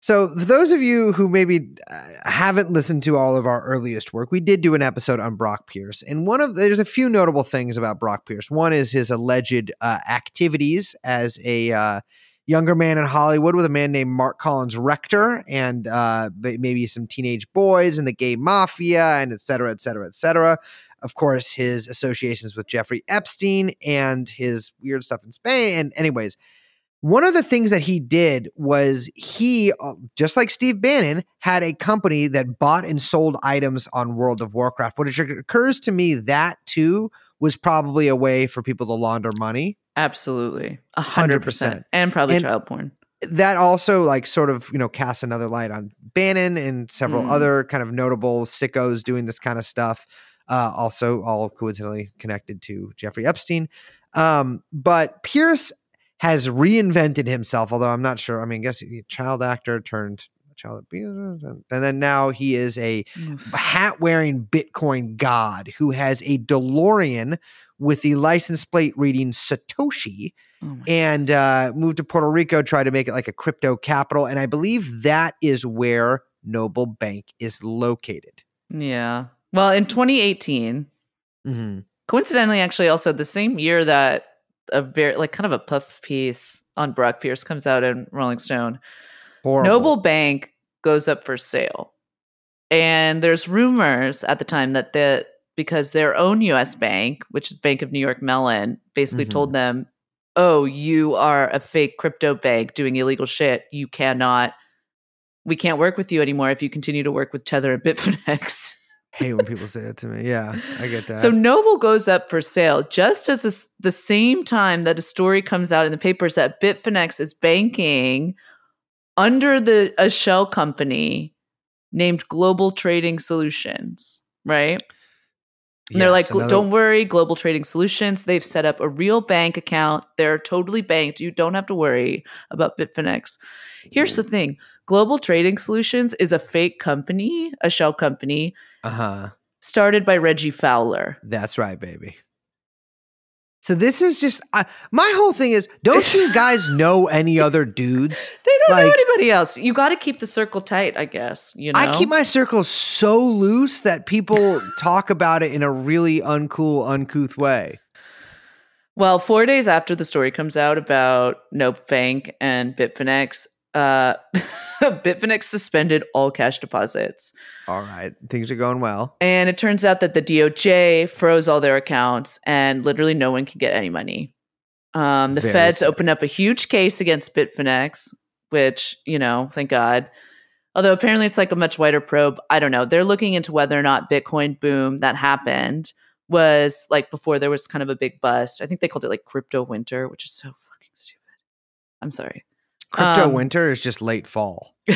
So, those of you who maybe uh, haven't listened to all of our earliest work, we did do an episode on Brock Pierce, and one of there's a few notable things about Brock Pierce. One is his alleged uh, activities as a uh, younger man in Hollywood with a man named Marc Collins-Rector, and uh, maybe some teenage boys and the gay mafia, and et cetera, et cetera, et cetera. Of course, his associations with Jeffrey Epstein and his weird stuff in Spain. And, anyways, one of the things that he did was he, uh, just like Steve Bannon, had a company that bought and sold items on World of Warcraft. Which occurs to me that too was probably a way for people to launder money. Absolutely. A hundred 100%. percent. And probably And- child porn. That also, like, sort of, you know, casts another light on Bannon and several Mm. other kind of notable sickos doing this kind of stuff. Uh, also, all coincidentally connected to Jeffrey Epstein. Um, but Pierce has reinvented himself, although I'm not sure. I mean, I guess he, child actor turned child abuser, and then now he is a hat wearing Bitcoin god who has a DeLorean with the license plate reading Satoshi Oh and uh, moved to Puerto Rico, tried to make it like a crypto capital. And I believe that is where Noble Bank is located. yeah. Well, in 2018, Mm-hmm. coincidentally, actually, also the same year that a very like kind of a puff piece on Brock Pierce comes out in Rolling Stone, Horrible. Noble Bank goes up for sale. And there's rumors at the time that the because their own US bank, which is Bank of New York Mellon, basically Mhm. told them, "Oh, you are a fake crypto bank doing illegal shit. You cannot we can't work with you anymore if you continue to work with Tether and Bitfinex." hate when people say that to me. Yeah, I get that. So Noble goes up for sale just as this, the same time that a story comes out in the papers that Bitfinex is banking under the a shell company named Global Trading Solutions, right? And they're like, another- don't worry, Global Trading Solutions. They've set up a real bank account. They're totally banked. You don't have to worry about Bitfinex. Here's the thing Global Trading Solutions is a fake company, a shell company Uh-huh. started by Reggie Fowler. That's right, baby. So this is just uh, my whole thing is don't you guys know any other dudes? They don't know anybody else. You got to keep the circle tight, I guess. You know, I keep my circle so loose that people talk about it in a really uncool, uncouth way. well, four days after the story comes out about Noble Bank and Bitfinex, uh, Bitfinex suspended all cash deposits, All right, things are going well. and it turns out that the DOJ froze all their accounts, and literally no one can get any money. Um, the Very feds sad. opened up a huge case against Bitfinex, which you know, thank God. Although apparently it's like a much wider probe. I don't know. They're looking into whether or not Bitcoin boom that happened was like before there was kind of a big bust. I think they called it like crypto winter, which is so fucking stupid. I'm sorry. Crypto Um, winter is just late fall.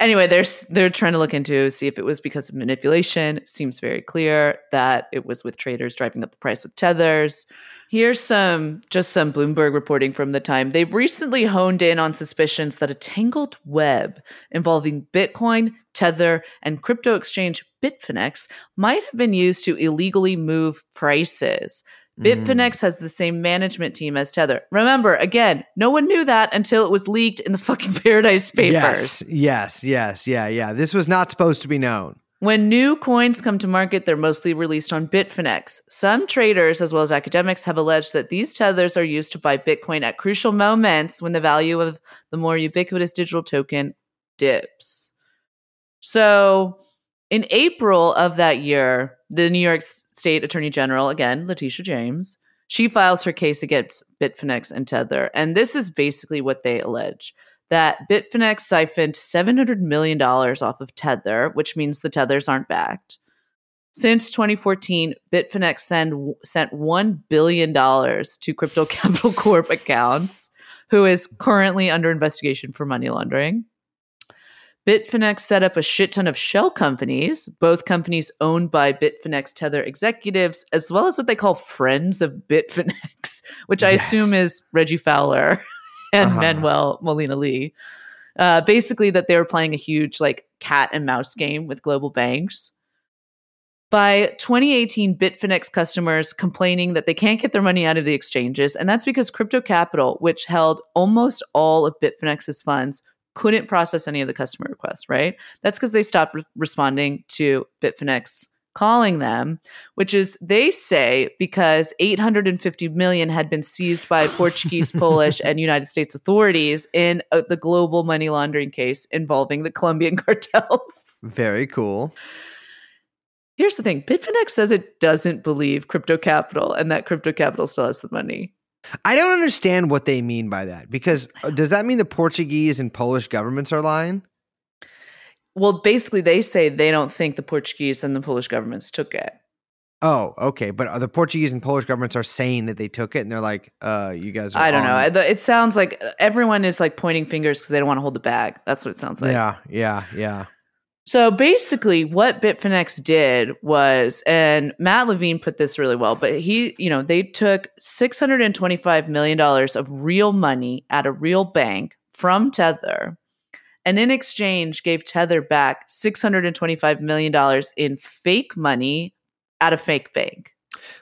anyway, they're they're trying to look into see if it was because of manipulation. Seems very clear that it was with traders driving up the price with tethers. Here's some just some Bloomberg reporting from the time. They've recently honed in on suspicions that a tangled web involving Bitcoin, Tether, and crypto exchange Bitfinex might have been used to illegally move prices. Mm. Bitfinex has the same management team as Tether. Remember, again, no one knew that until it was leaked in the fucking Paradise Papers. Yes, yes, yes, yeah, yeah. This was not supposed to be known. When new coins come to market, they're mostly released on Bitfinex. Some traders, as well as academics, have alleged that these tethers are used to buy Bitcoin at crucial moments when the value of the more ubiquitous digital token dips. So, in April of that year, the New York State Attorney General, again, Letitia James, she files her case against Bitfinex and Tether. And this is basically what they allege that Bitfinex siphoned $700 million off of Tether, which means the Tethers aren't backed. Since 2014, Bitfinex send, sent $1 billion to Crypto Capital Corp accounts, who is currently under investigation for money laundering. Bitfinex set up a shit ton of shell companies, both companies owned by Bitfinex Tether executives, as well as what they call friends of Bitfinex, which I Yes. assume is Reggie Fowler and Uh-huh. Manuel Molina Lee. Uh, basically, that they were playing a huge like cat and mouse game with global banks. By 2018, Bitfinex customers complaining that they can't get their money out of the exchanges, and that's because Crypto Capital, which held almost all of Bitfinex's funds, couldn't process any of the customer requests, right? That's because they stopped re- responding to Bitfinex calling them, which is they say because 850 million had been seized by Portuguese, Polish, and United States authorities in uh, the global money laundering case involving the Colombian cartels. Very cool. Here's the thing Bitfinex says it doesn't believe crypto capital and that crypto capital still has the money. I don't understand what they mean by that because uh, does that mean the Portuguese and Polish governments are lying? Well, basically, they say they don't think the Portuguese and the Polish governments took it. Oh, okay. But uh, the Portuguese and Polish governments are saying that they took it, and they're like, "Uh, you guys." Are I don't know. on- I- the- It sounds like everyone is like pointing fingers because they don't want to hold the bag. That's what it sounds like. yeah, yeah, yeah. So basically, what Bitfinex did was, and Matt Levine put this really well, but he, you know, they took $625 million of real money at a real bank from Tether, and in exchange gave Tether back $625 million in fake money at a fake bank.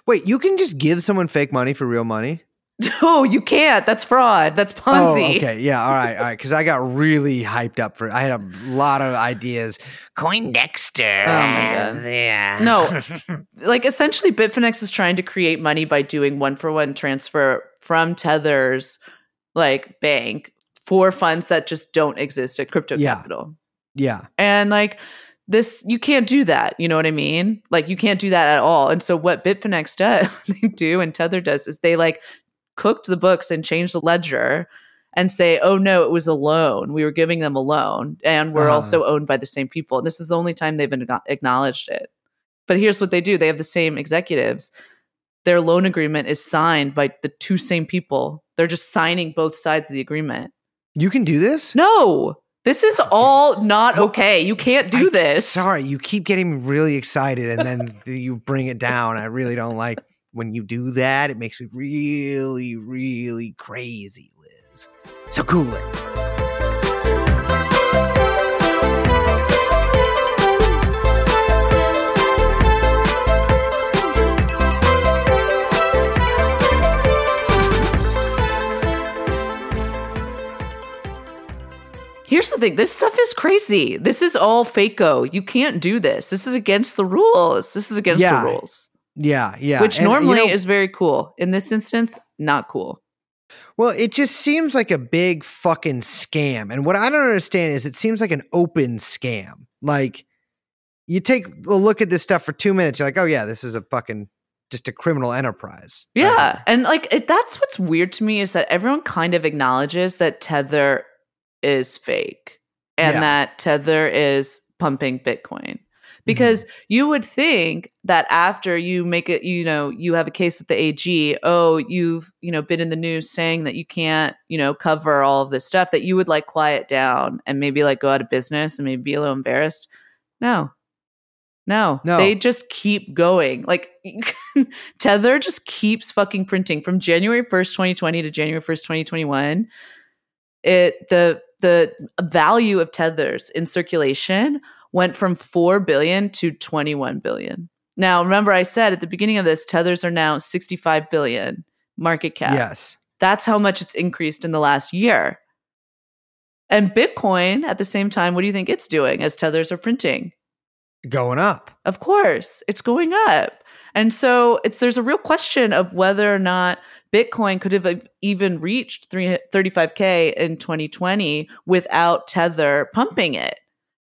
Wait, you can just give someone fake money for real money? No, oh, you can't. That's fraud. That's Ponzi. Oh, okay. Yeah. All right. All right. Because I got really hyped up for. I had a lot of ideas. Coindexter. Oh my God. Yeah. No. like essentially Bitfinex is trying to create money by doing one for one transfer from Tether's like bank for funds that just don't exist at crypto Yeah. capital. Yeah. And like this you can't do that, you know what I mean? Like you can't do that at all. And so what Bitfinex does they do and Tether does is they like cooked the books and changed the ledger and say, "Oh no, it was a loan. We were giving them a loan and we're Uh-huh. also owned by the same people." And this is the only time they've acknow- acknowledged it. But here's what they do. They have the same executives. Their loan agreement is signed by the two same people. They're just signing both sides of the agreement. You can do this. No, this is all not okay. You can't do I- this. Sorry, you keep getting really excited, and then you bring it down. I really don't like when you do that. It makes me really, really crazy, Liz. So cool it. Here's the thing this stuff is crazy. This is all FACO. You can't do this. This is against the rules. This is against Yeah. the rules, Yeah, yeah. which And, you normally know, is very cool. In this instance, not cool. Well, it just seems like a big fucking scam. And what I don't understand is it seems like an open scam. Like you take a look at this stuff for two minutes, you're like, oh yeah, this is a fucking just a criminal enterprise. Yeah. And like it, that's what's weird to me is that everyone kind of acknowledges that Tether is fake and Yeah. that Tether is pumping Bitcoin. Mm-hmm. because you would think that after you make it you know you have a case with the AG oh you've you know been in the news saying that you can't you know cover all of this stuff that you would like quiet down and maybe like go out of business and maybe be a little embarrassed no no, No. they just keep going. Like Tether just keeps fucking printing from January 1st, 2020 to January 1st, 2021. It the the value of tethers in circulation went from 4 billion to 21 billion. Now, remember I said at the beginning of this tethers are now 65 billion market cap. Yes. That's how much it's increased in the last year. And Bitcoin at the same time, what do you think it's doing as tethers are printing? Going up. Of course, it's going up. And so it's there's a real question of whether or not Bitcoin could have even reached 3 35k in 2020 without Tether pumping it.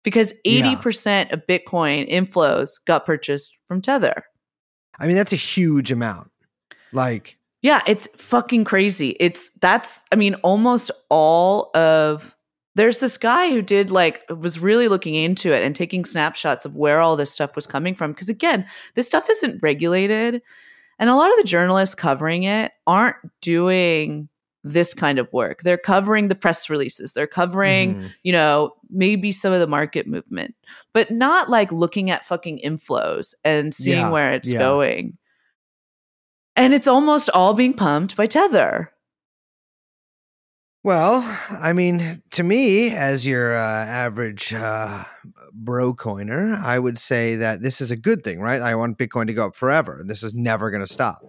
Because 80% of Bitcoin inflows got purchased from Tether. I mean, that's a huge amount. Like, Yeah, it's fucking crazy. It's that's I mean almost all of there's this guy who did like was really looking into it and taking snapshots of where all this stuff was coming from because again, this stuff isn't regulated and a lot of the journalists covering it aren't doing this kind of work. They're covering the press releases. They're covering mhm. you know, maybe some of the market movement, but not like looking at fucking inflows and seeing Yeah, where it's yeah. going. And it's almost all being pumped by Tether. Well, I mean, to me, as your uh, average uh, bro coiner, I would say that this is a good thing, right? I want Bitcoin to go up forever. This is never going to stop.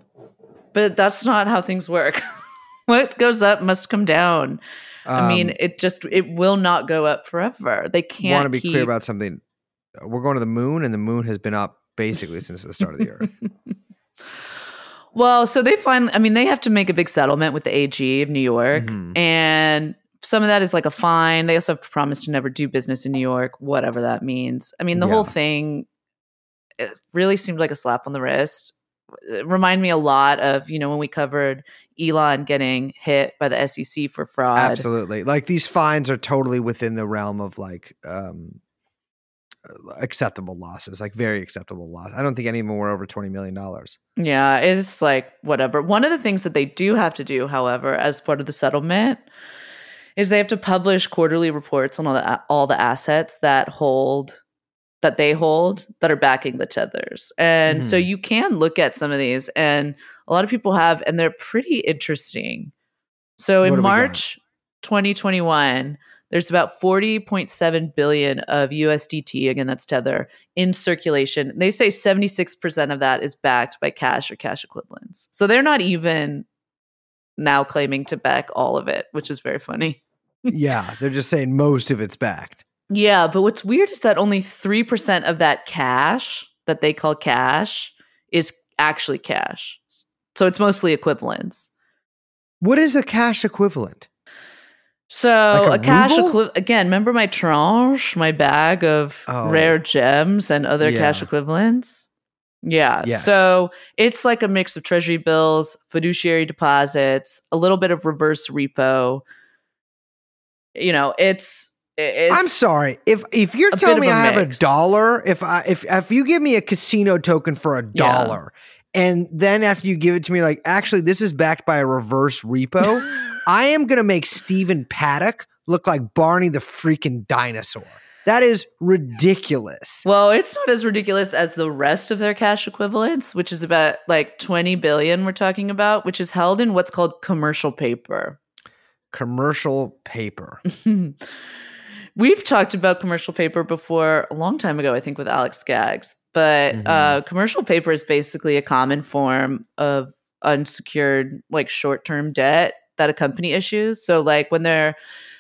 But that's not how things work. what goes up must come down. I mean, Um, it just it will not go up forever. They can't want to be keep, clear about something. We're going to the moon, and the moon has been up basically since the start of the Earth. Well, so they finally, I mean, they have to make a big settlement with the AG of New York. Mhm. And some of that is like a fine. They also have to promise to never do business in New York, whatever that means. I mean, the whole thing it really seemed like a slap on the wrist. It reminded me a lot of, you know, when we covered Elon getting hit by the SEC for fraud. Absolutely. Like these fines are totally within the realm of like um acceptable losses, like very acceptable loss. I don't think any of them were over twenty million dollars. Yeah, it's like whatever. One of the things that they do have to do, however, as part of the settlement, is they have to publish quarterly reports on all the all the assets that hold that they hold that are backing the tethers. And so Mhm. you can look at some of these and a lot of people have and they're pretty interesting. So in? March 2021, there's about 40.7 billion of USDT again that's tether in circulation. They say 76% of that is backed by cash or cash equivalents. So they're not even now claiming to back all of it, which is very funny. yeah, they're just saying most of it's backed. Yeah, but what's weird is that only 3% of that cash that they call cash is actually cash. So it's mostly equivalents. What is a cash equivalent? So Like a a, cash equivalent again, remember my tranche, my bag of Oh. rare gems and other cash equivalents? Yeah. Yes. So it's like a mix of treasury bills, fiduciary deposits, a little bit of reverse repo. You know, it's it's I'm sorry. If if you're telling me I have a dollar, if I if if you give me a casino token for a Yeah. dollar, and then after you give it to me, like actually this is backed by a reverse repo, I am gonna make Stephen Paddock look like Barney the freaking dinosaur. That is ridiculous. Well, it's not as ridiculous as the rest of their cash equivalents, which is about like 20 billion we're talking about, which is held in what's called commercial paper. Commercial paper. We've talked about commercial paper before a long time ago, I think, with Alex Skaggs. But uh, commercial paper is basically a common form of unsecured, like short term debt that a company issues. So, like when they're,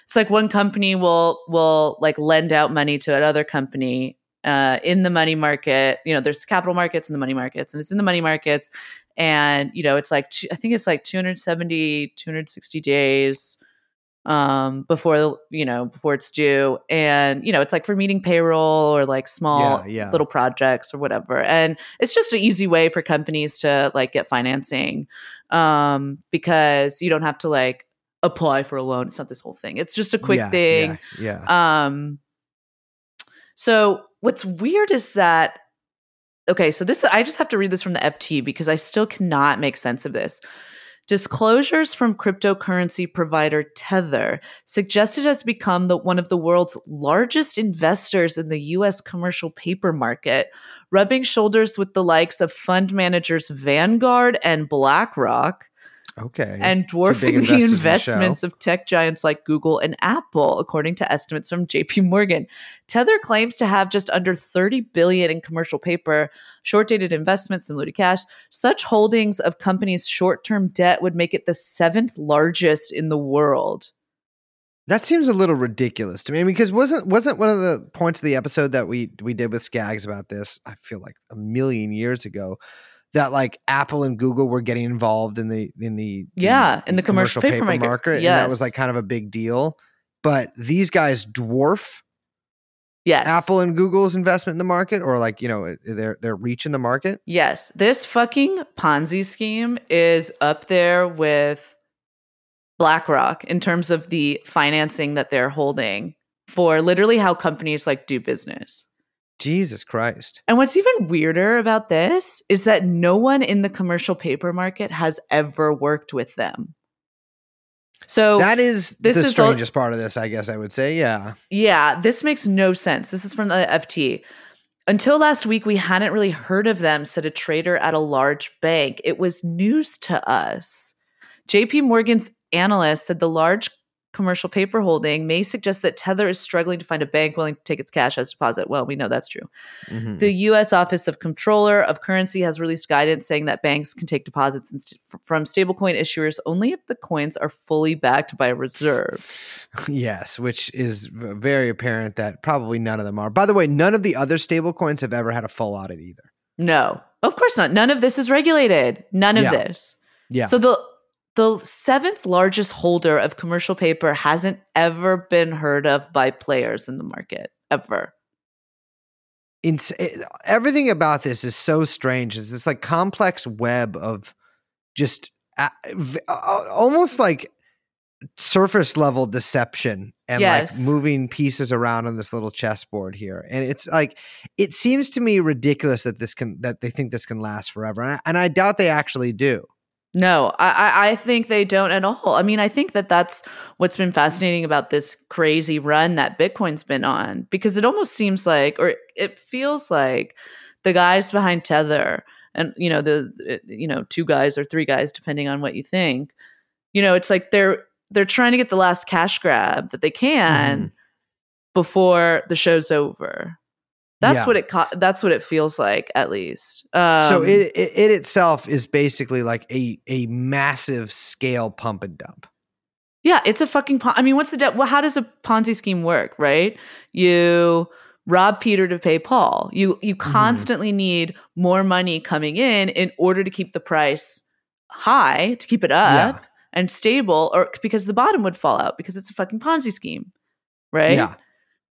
it's like one company will will like lend out money to another company uh, in the money market. You know, there's capital markets and the money markets, and it's in the money markets, and you know, it's like two, I think it's like 270, 260 days um before you know before it's due and you know it's like for meeting payroll or like small Yeah, yeah. little projects or whatever and it's just an easy way for companies to like get financing um because you don't have to like apply for a loan it's not this whole thing it's just a quick Yeah, thing Yeah. yeah. um so what's weird is that okay, so this I just have to read this from the FT because I still cannot make sense of this. Disclosures from cryptocurrency provider Tether suggested it has become the, one of the world's largest investors in the US commercial paper market, rubbing shoulders with the likes of fund managers Vanguard and BlackRock Okay. and dwarfing the in the investments of tech giants like Google and Apple, according to estimates from JP Morgan. Tether claims to have just under 30 billion in commercial paper, short-dated investments and looted cash. Such holdings of companies' short-term debt would make it the seventh largest in the world. That seems a little ridiculous to me because wasn't wasn't one of the points of the episode that we we did with Skaggs about this? I feel like a million years ago that like Apple and Google were getting involved in the in the Yeah, in the commercial paper market. and that was like kind of a big deal. But these guys dwarf Yes. Apple and Google's investment in the market, or like you know their their reach in the market. Yes, this fucking Ponzi scheme is up there with BlackRock in terms of the financing that they're holding for literally how companies like do business. Jesus Christ! And what's even weirder about this is that no one in the commercial paper market has ever worked with them. So that is this the is strangest part of this, I guess I would say. Yeah. Yeah, this makes no sense. This is from the FT. Until last week, we hadn't really heard of them, said a trader at a large bank. It was news to us. JP Morgan's analyst said the large commercial paper holding may suggest that Tether is struggling to find a bank willing to take its cash as deposit. Well, we know that's true. Mhm. The U.S. Office of Comptroller of Currency has released guidance saying that banks can take deposits st- from stablecoin issuers only if the coins are fully backed by a reserve. Yes, which is very apparent that probably none of them are. By the way, none of the other stablecoins have ever had a full audit either. No, of course not. None of this is regulated. None of Yeah. this. Yeah. So the the seventh largest holder of commercial paper hasn't ever been heard of by players in the market ever. Ins- it- everything about this is so strange. It's this like complex web of just uh, almost like surface level deception and Yes. like moving pieces around on this little chessboard here. And it's like it seems to me ridiculous that this can that they think this can last forever, and I, and I doubt they actually do. No, I, I think they don't at all. I mean, I think that that's what's been fascinating about this crazy run that Bitcoin's been on because it almost seems like, or it feels like, the guys behind Tether and you know the you know two guys or three guys depending on what you think. You know, it's like they're they're trying to get the last cash grab that they can mm-hmm. before the show's over. That's Yeah. what it co- that's what it feels like at least. Um, so it, it it itself is basically like a a massive scale pump and dump. Yeah, it's a fucking. Pon- I mean, what's the de- well? How does a Ponzi scheme work? Right? You rob Peter to pay Paul. You you Mm-hmm. constantly need more money coming in in order to keep the price high, to keep it up and stable, or because the bottom would fall out because it's a fucking Ponzi scheme, right? Yeah.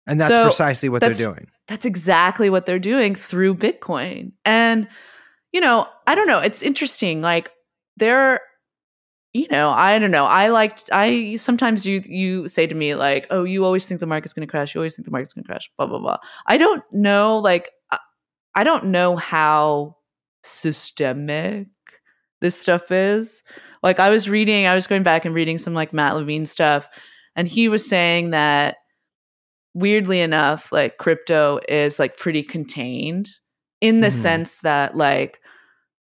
And that's So precisely what they're doing. That's exactly what they're doing through Bitcoin. And, you know, I don't know. It's interesting. Like, there, you know, I don't know. I liked, I sometimes you, you say to me, like, oh, you always think the market's going to crash. You always think the market's going to crash, blah, blah, blah. I don't know. Like, I- I don't know how systemic this stuff is. Like, I was reading, I was going back and reading some like Matt Levine stuff, and he was saying that weirdly enough, like crypto is like pretty contained in the Mhm. sense that like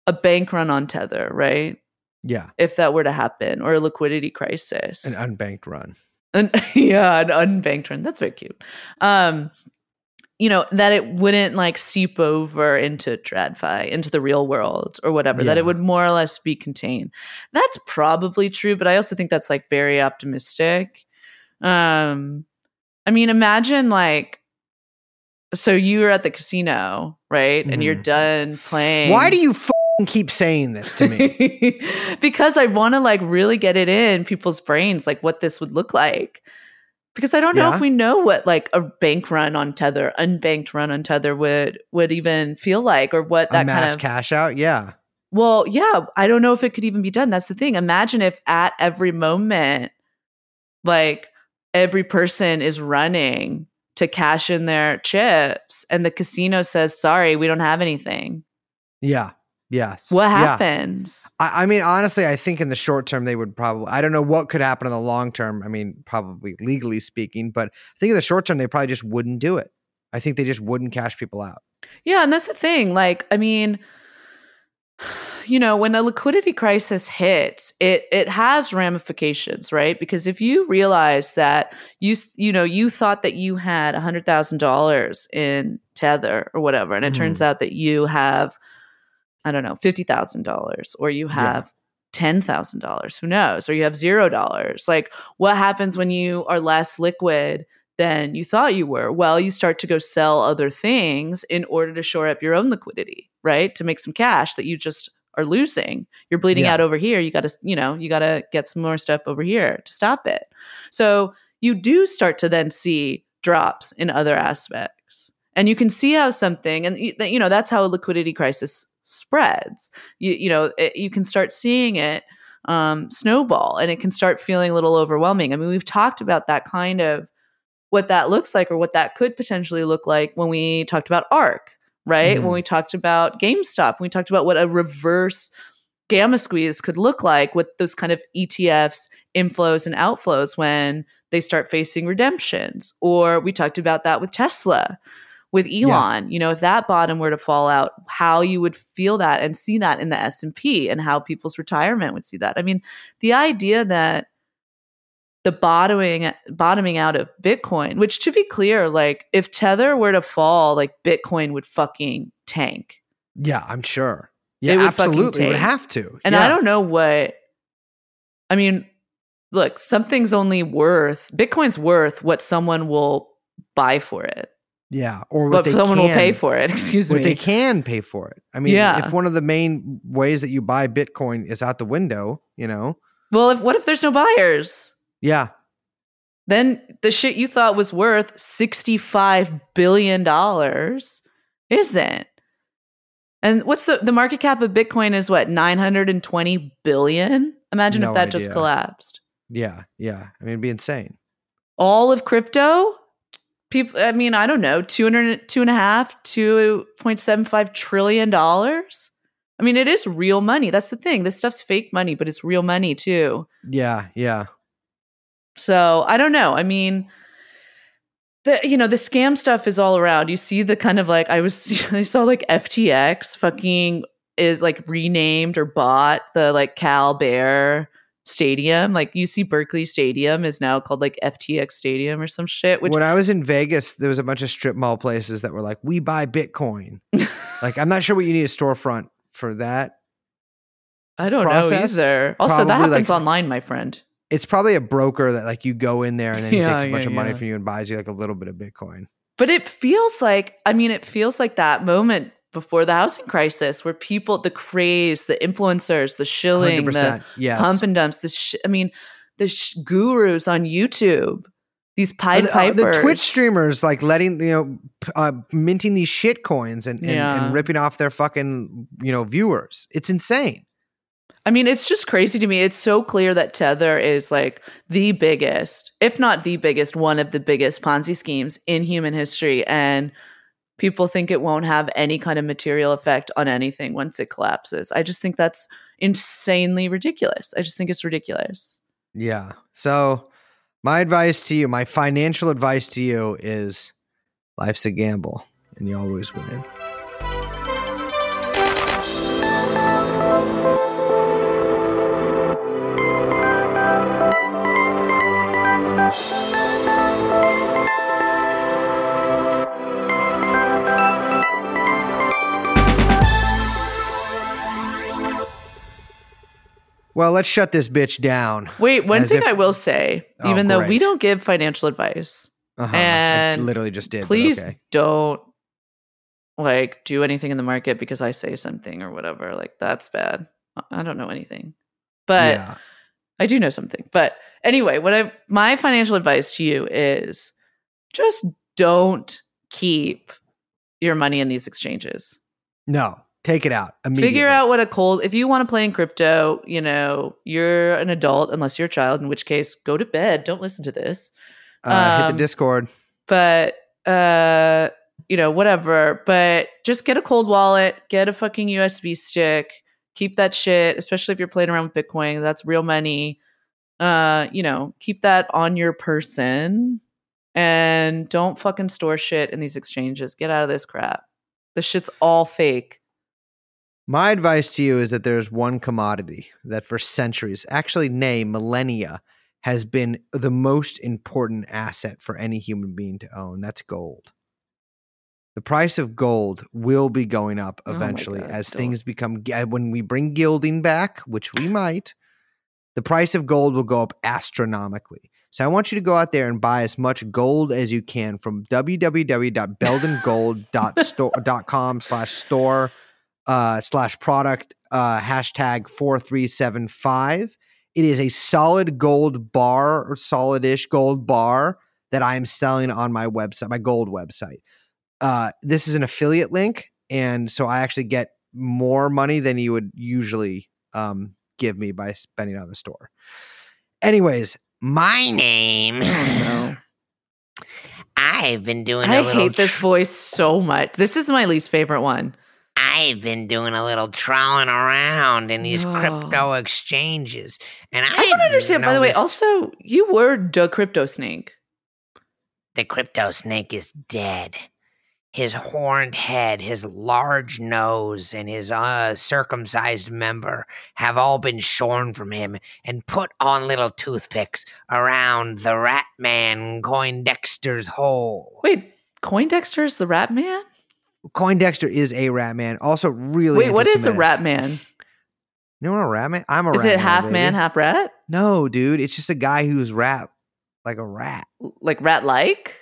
a bank run on Tether, right? Yeah. If that were to happen, or a liquidity crisis, An unbanked run. an, yeah, an unbanked run. That's very cute. Um, you know that it wouldn't like seep over into TradFi, into the real world or whatever. That it would more or less be contained. That's probably true, but I also think that's like very optimistic. Um, I mean, imagine like, so you were at the casino, right? And you're Mhm. done playing. Why do you keep saying this to me? because I want to like really get it in people's brains, like what this would look like. Because I don't know Yeah. if we know what like a bank run on Tether, unbanked run on Tether would would even feel like, or what a that mass kind of. cash out? Yeah. well, yeah, I don't know if it could even be done. That's the thing. Imagine if at every moment, like every person is running to cash in their chips and the casino says sorry we don't have anything Yeah. Yes. what Yeah. happens I, I mean, honestly, I think in the short term they would probably. I don't know what could happen in the long term. I mean, probably legally speaking, but I think in the short term they probably just wouldn't do it. I think they just wouldn't cash people out. Yeah, and that's the thing. Like, I mean, you know, when a liquidity crisis hits, it it has ramifications, right? Because if you realize that you you know you thought that you had a hundred thousand dollars in Tether or whatever, and it mm-hmm. turns out that you have, I don't know, fifty thousand dollars, or you Yeah. have ten thousand dollars, who knows, or you have zero dollars. Like, what happens when you are less liquid? Than you thought you were. Well, you start to go sell other things in order to shore up your own liquidity, right? To make some cash that you just are losing. You're bleeding Yeah. out over here. You got to, you know, you got to get some more stuff over here to stop it. So you do start to then see drops in other aspects. And you can see how something, and you know, that's how a liquidity crisis spreads. You, you know, it, you can start seeing it um, snowball and it can start feeling a little overwhelming. I mean, we've talked about that kind of what that looks like or what that could potentially look like when we talked about ARK, right? Mhm. When we talked about GameStop, when we talked about what a reverse gamma squeeze could look like with those kind of ETFs, inflows and outflows when they start facing redemptions. Or we talked about that with Tesla, with Elon. You know, if that bottom were to fall out, how you would feel that and see that in the S&P and how people's retirement would see that. I mean, the idea that the bottoming bottoming out of Bitcoin, which to be clear, like if Tether were to fall, like Bitcoin would fucking tank. Yeah, I'm sure. Yeah, It would absolutely. It would have to. And yeah. I don't know what I mean, look, something's only worth Bitcoin's worth what someone will buy for it. Yeah, or what they someone will pay for it, excuse What me. What they can pay for it. I mean, Yeah. if one of the main ways that you buy Bitcoin is out the window, you know, well, if what if there's no buyers? Yeah, Then the shit you thought was worth 65 billion dollars isn't. And what's the the market cap of Bitcoin is what 920 billion? Imagine No if that just collapsed. yeah, yeah. I mean, it'd be insane. All of crypto? People I mean, I don't know, 200 two and a half, 2.75 trillion dollars. I mean, it is real money. That's the thing. This stuff's fake money, but it's real money too. Yeah, yeah. So I don't know. I mean, the you know the scam stuff is all around. You see the kind of like I was I saw like FTX fucking is like renamed or bought the like Cal Bear Stadium. Like UC Berkeley Stadium is now called like FTX Stadium or some shit. Which when I was in Vegas, there was a bunch of strip mall places that were like, "We buy Bitcoin." like, I'm not sure what you need a storefront for that. I don't process, know either. Also, that happens like- online, my friend. It's probably a broker that like you go in there and then he takes a bunch yeah, of money yeah. from you and buys you like a little bit of Bitcoin. But it feels like, I mean, it feels like that moment before the housing crisis where people, the craze, the influencers, the shilling, the. Yes. pump and dumps, the sh- I mean, the sh- gurus on YouTube, these Uh, Pied the, uh, the Twitch streamers like letting you know uh, minting these shit coins and, and, Yeah. and ripping off their fucking you know viewers. It's insane. I mean, it's just crazy to me. It's so clear that Tether is like the biggest, if not the biggest, one of the biggest Ponzi schemes in human history. And people think it won't have any kind of material effect on anything once it collapses. I just think that's insanely ridiculous. I just think it's ridiculous. Yeah. So my advice to you, my financial advice to you is life's a gamble and you always win. Well, let's shut this bitch down. Wait, one As thing if- I will say, Oh, even though we don't give financial advice, Uh-huh. I And literally just did. please okay. don't like do anything in the market because I say something or whatever. Like that's bad. I- I don't know anything. But yeah. I do know something. But anyway, what I my financial advice to you is just don't keep your money in these exchanges. No, take it out immediately. Figure out what a cold if you want to play in crypto, you know, you're an adult unless you're a child, in which case go to bed. Don't listen to this. Uh, hit um, the Discord. But uh, you know, whatever. But just get a cold wallet, get a fucking USB stick, keep that shit, especially if you're playing around with Bitcoin. That's real money. Uh, you know, keep that on your person and don't fucking store shit in these exchanges. Get out of this crap. The shit's all fake. My advice to you is that there's one commodity that for centuries, actually, nay, millennia, has been the most important asset for any human being to own. That's gold. The price of gold will be going up Oh eventually God, as don't. things become, uh, when we bring gilding back, which we might, the price of gold will go up astronomically. So I want you to go out there and buy as much gold as you can from www.beldengold.com slash store uh, slash product uh, hashtag 4375. It is a solid gold bar or solid-ish gold bar that I am selling on my website, my gold website. Uh, this is an affiliate link, and so I actually get more money than you would usually um, give me by spending on the store. Anyways, My name. Oh, I've been doing I hate this voice so much. This is my least favorite one. I've been doing a little trolling around in these No. crypto exchanges, and I I don't understand, by the way. Also, you were the crypto snake. the crypto snake is dead. His horned head, his large nose, and his uh, circumcised member have all been shorn from him and put on little toothpicks around the rat man Coindexter's hole. Wait, Coindexter is the rat man? Coindexter is a rat man. Also, really. Wait, what is a rat man? You know what a rat man? I'm a Is rat it half baby. man, half rat? No, dude. It's just a guy who's rat like a rat. Like rat like?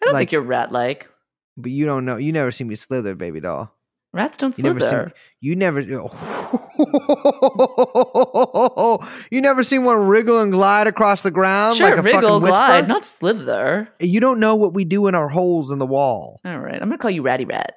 I don't Like- think you're rat like. But you don't know. You never see me slither, baby doll. Rats don't You never seen. slither. You never. you never seen one wriggle and glide across the ground Sure, like a wriggle, fucking whisper. glide, not slither. You don't know what we do in our holes in the wall. All right, I'm gonna call you Ratty Rat.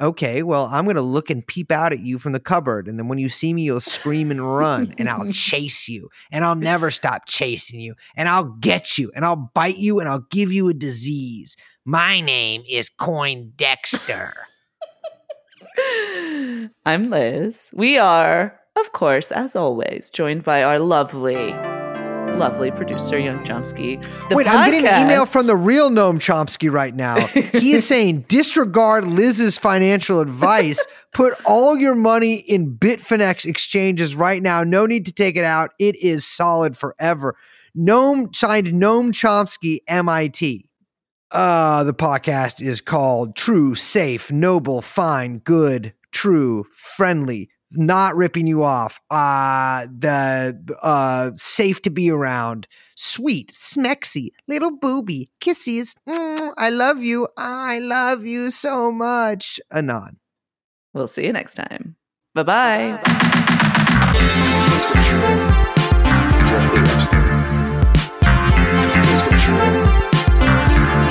Okay, well, I'm gonna look and peep out at you from the cupboard, and then when you see me, you'll scream and run, and I'll chase you, and I'll never stop chasing you, and I'll get you, and I'll bite you, and I'll give you a disease. My name is Coindexter. I'm Liz. We are, of course, as always, joined by our lovely, lovely producer, Young Chomsky. The Wait, I'm getting an email from the real Noam Chomsky right now. he is saying disregard Liz's financial advice. Put all your money in Bitfinex exchanges right now. No need to take it out. It is solid forever. Noam signed Noam Chomsky, MIT. Uh, the podcast is called True, Safe, Noble, Fine, Good, True, Friendly, not ripping you off. Uh, the uh, safe to be around, sweet, smexy, little booby, kisses. Mm, I love you. I love you so much. Anon. We'll see you next time. Bye bye.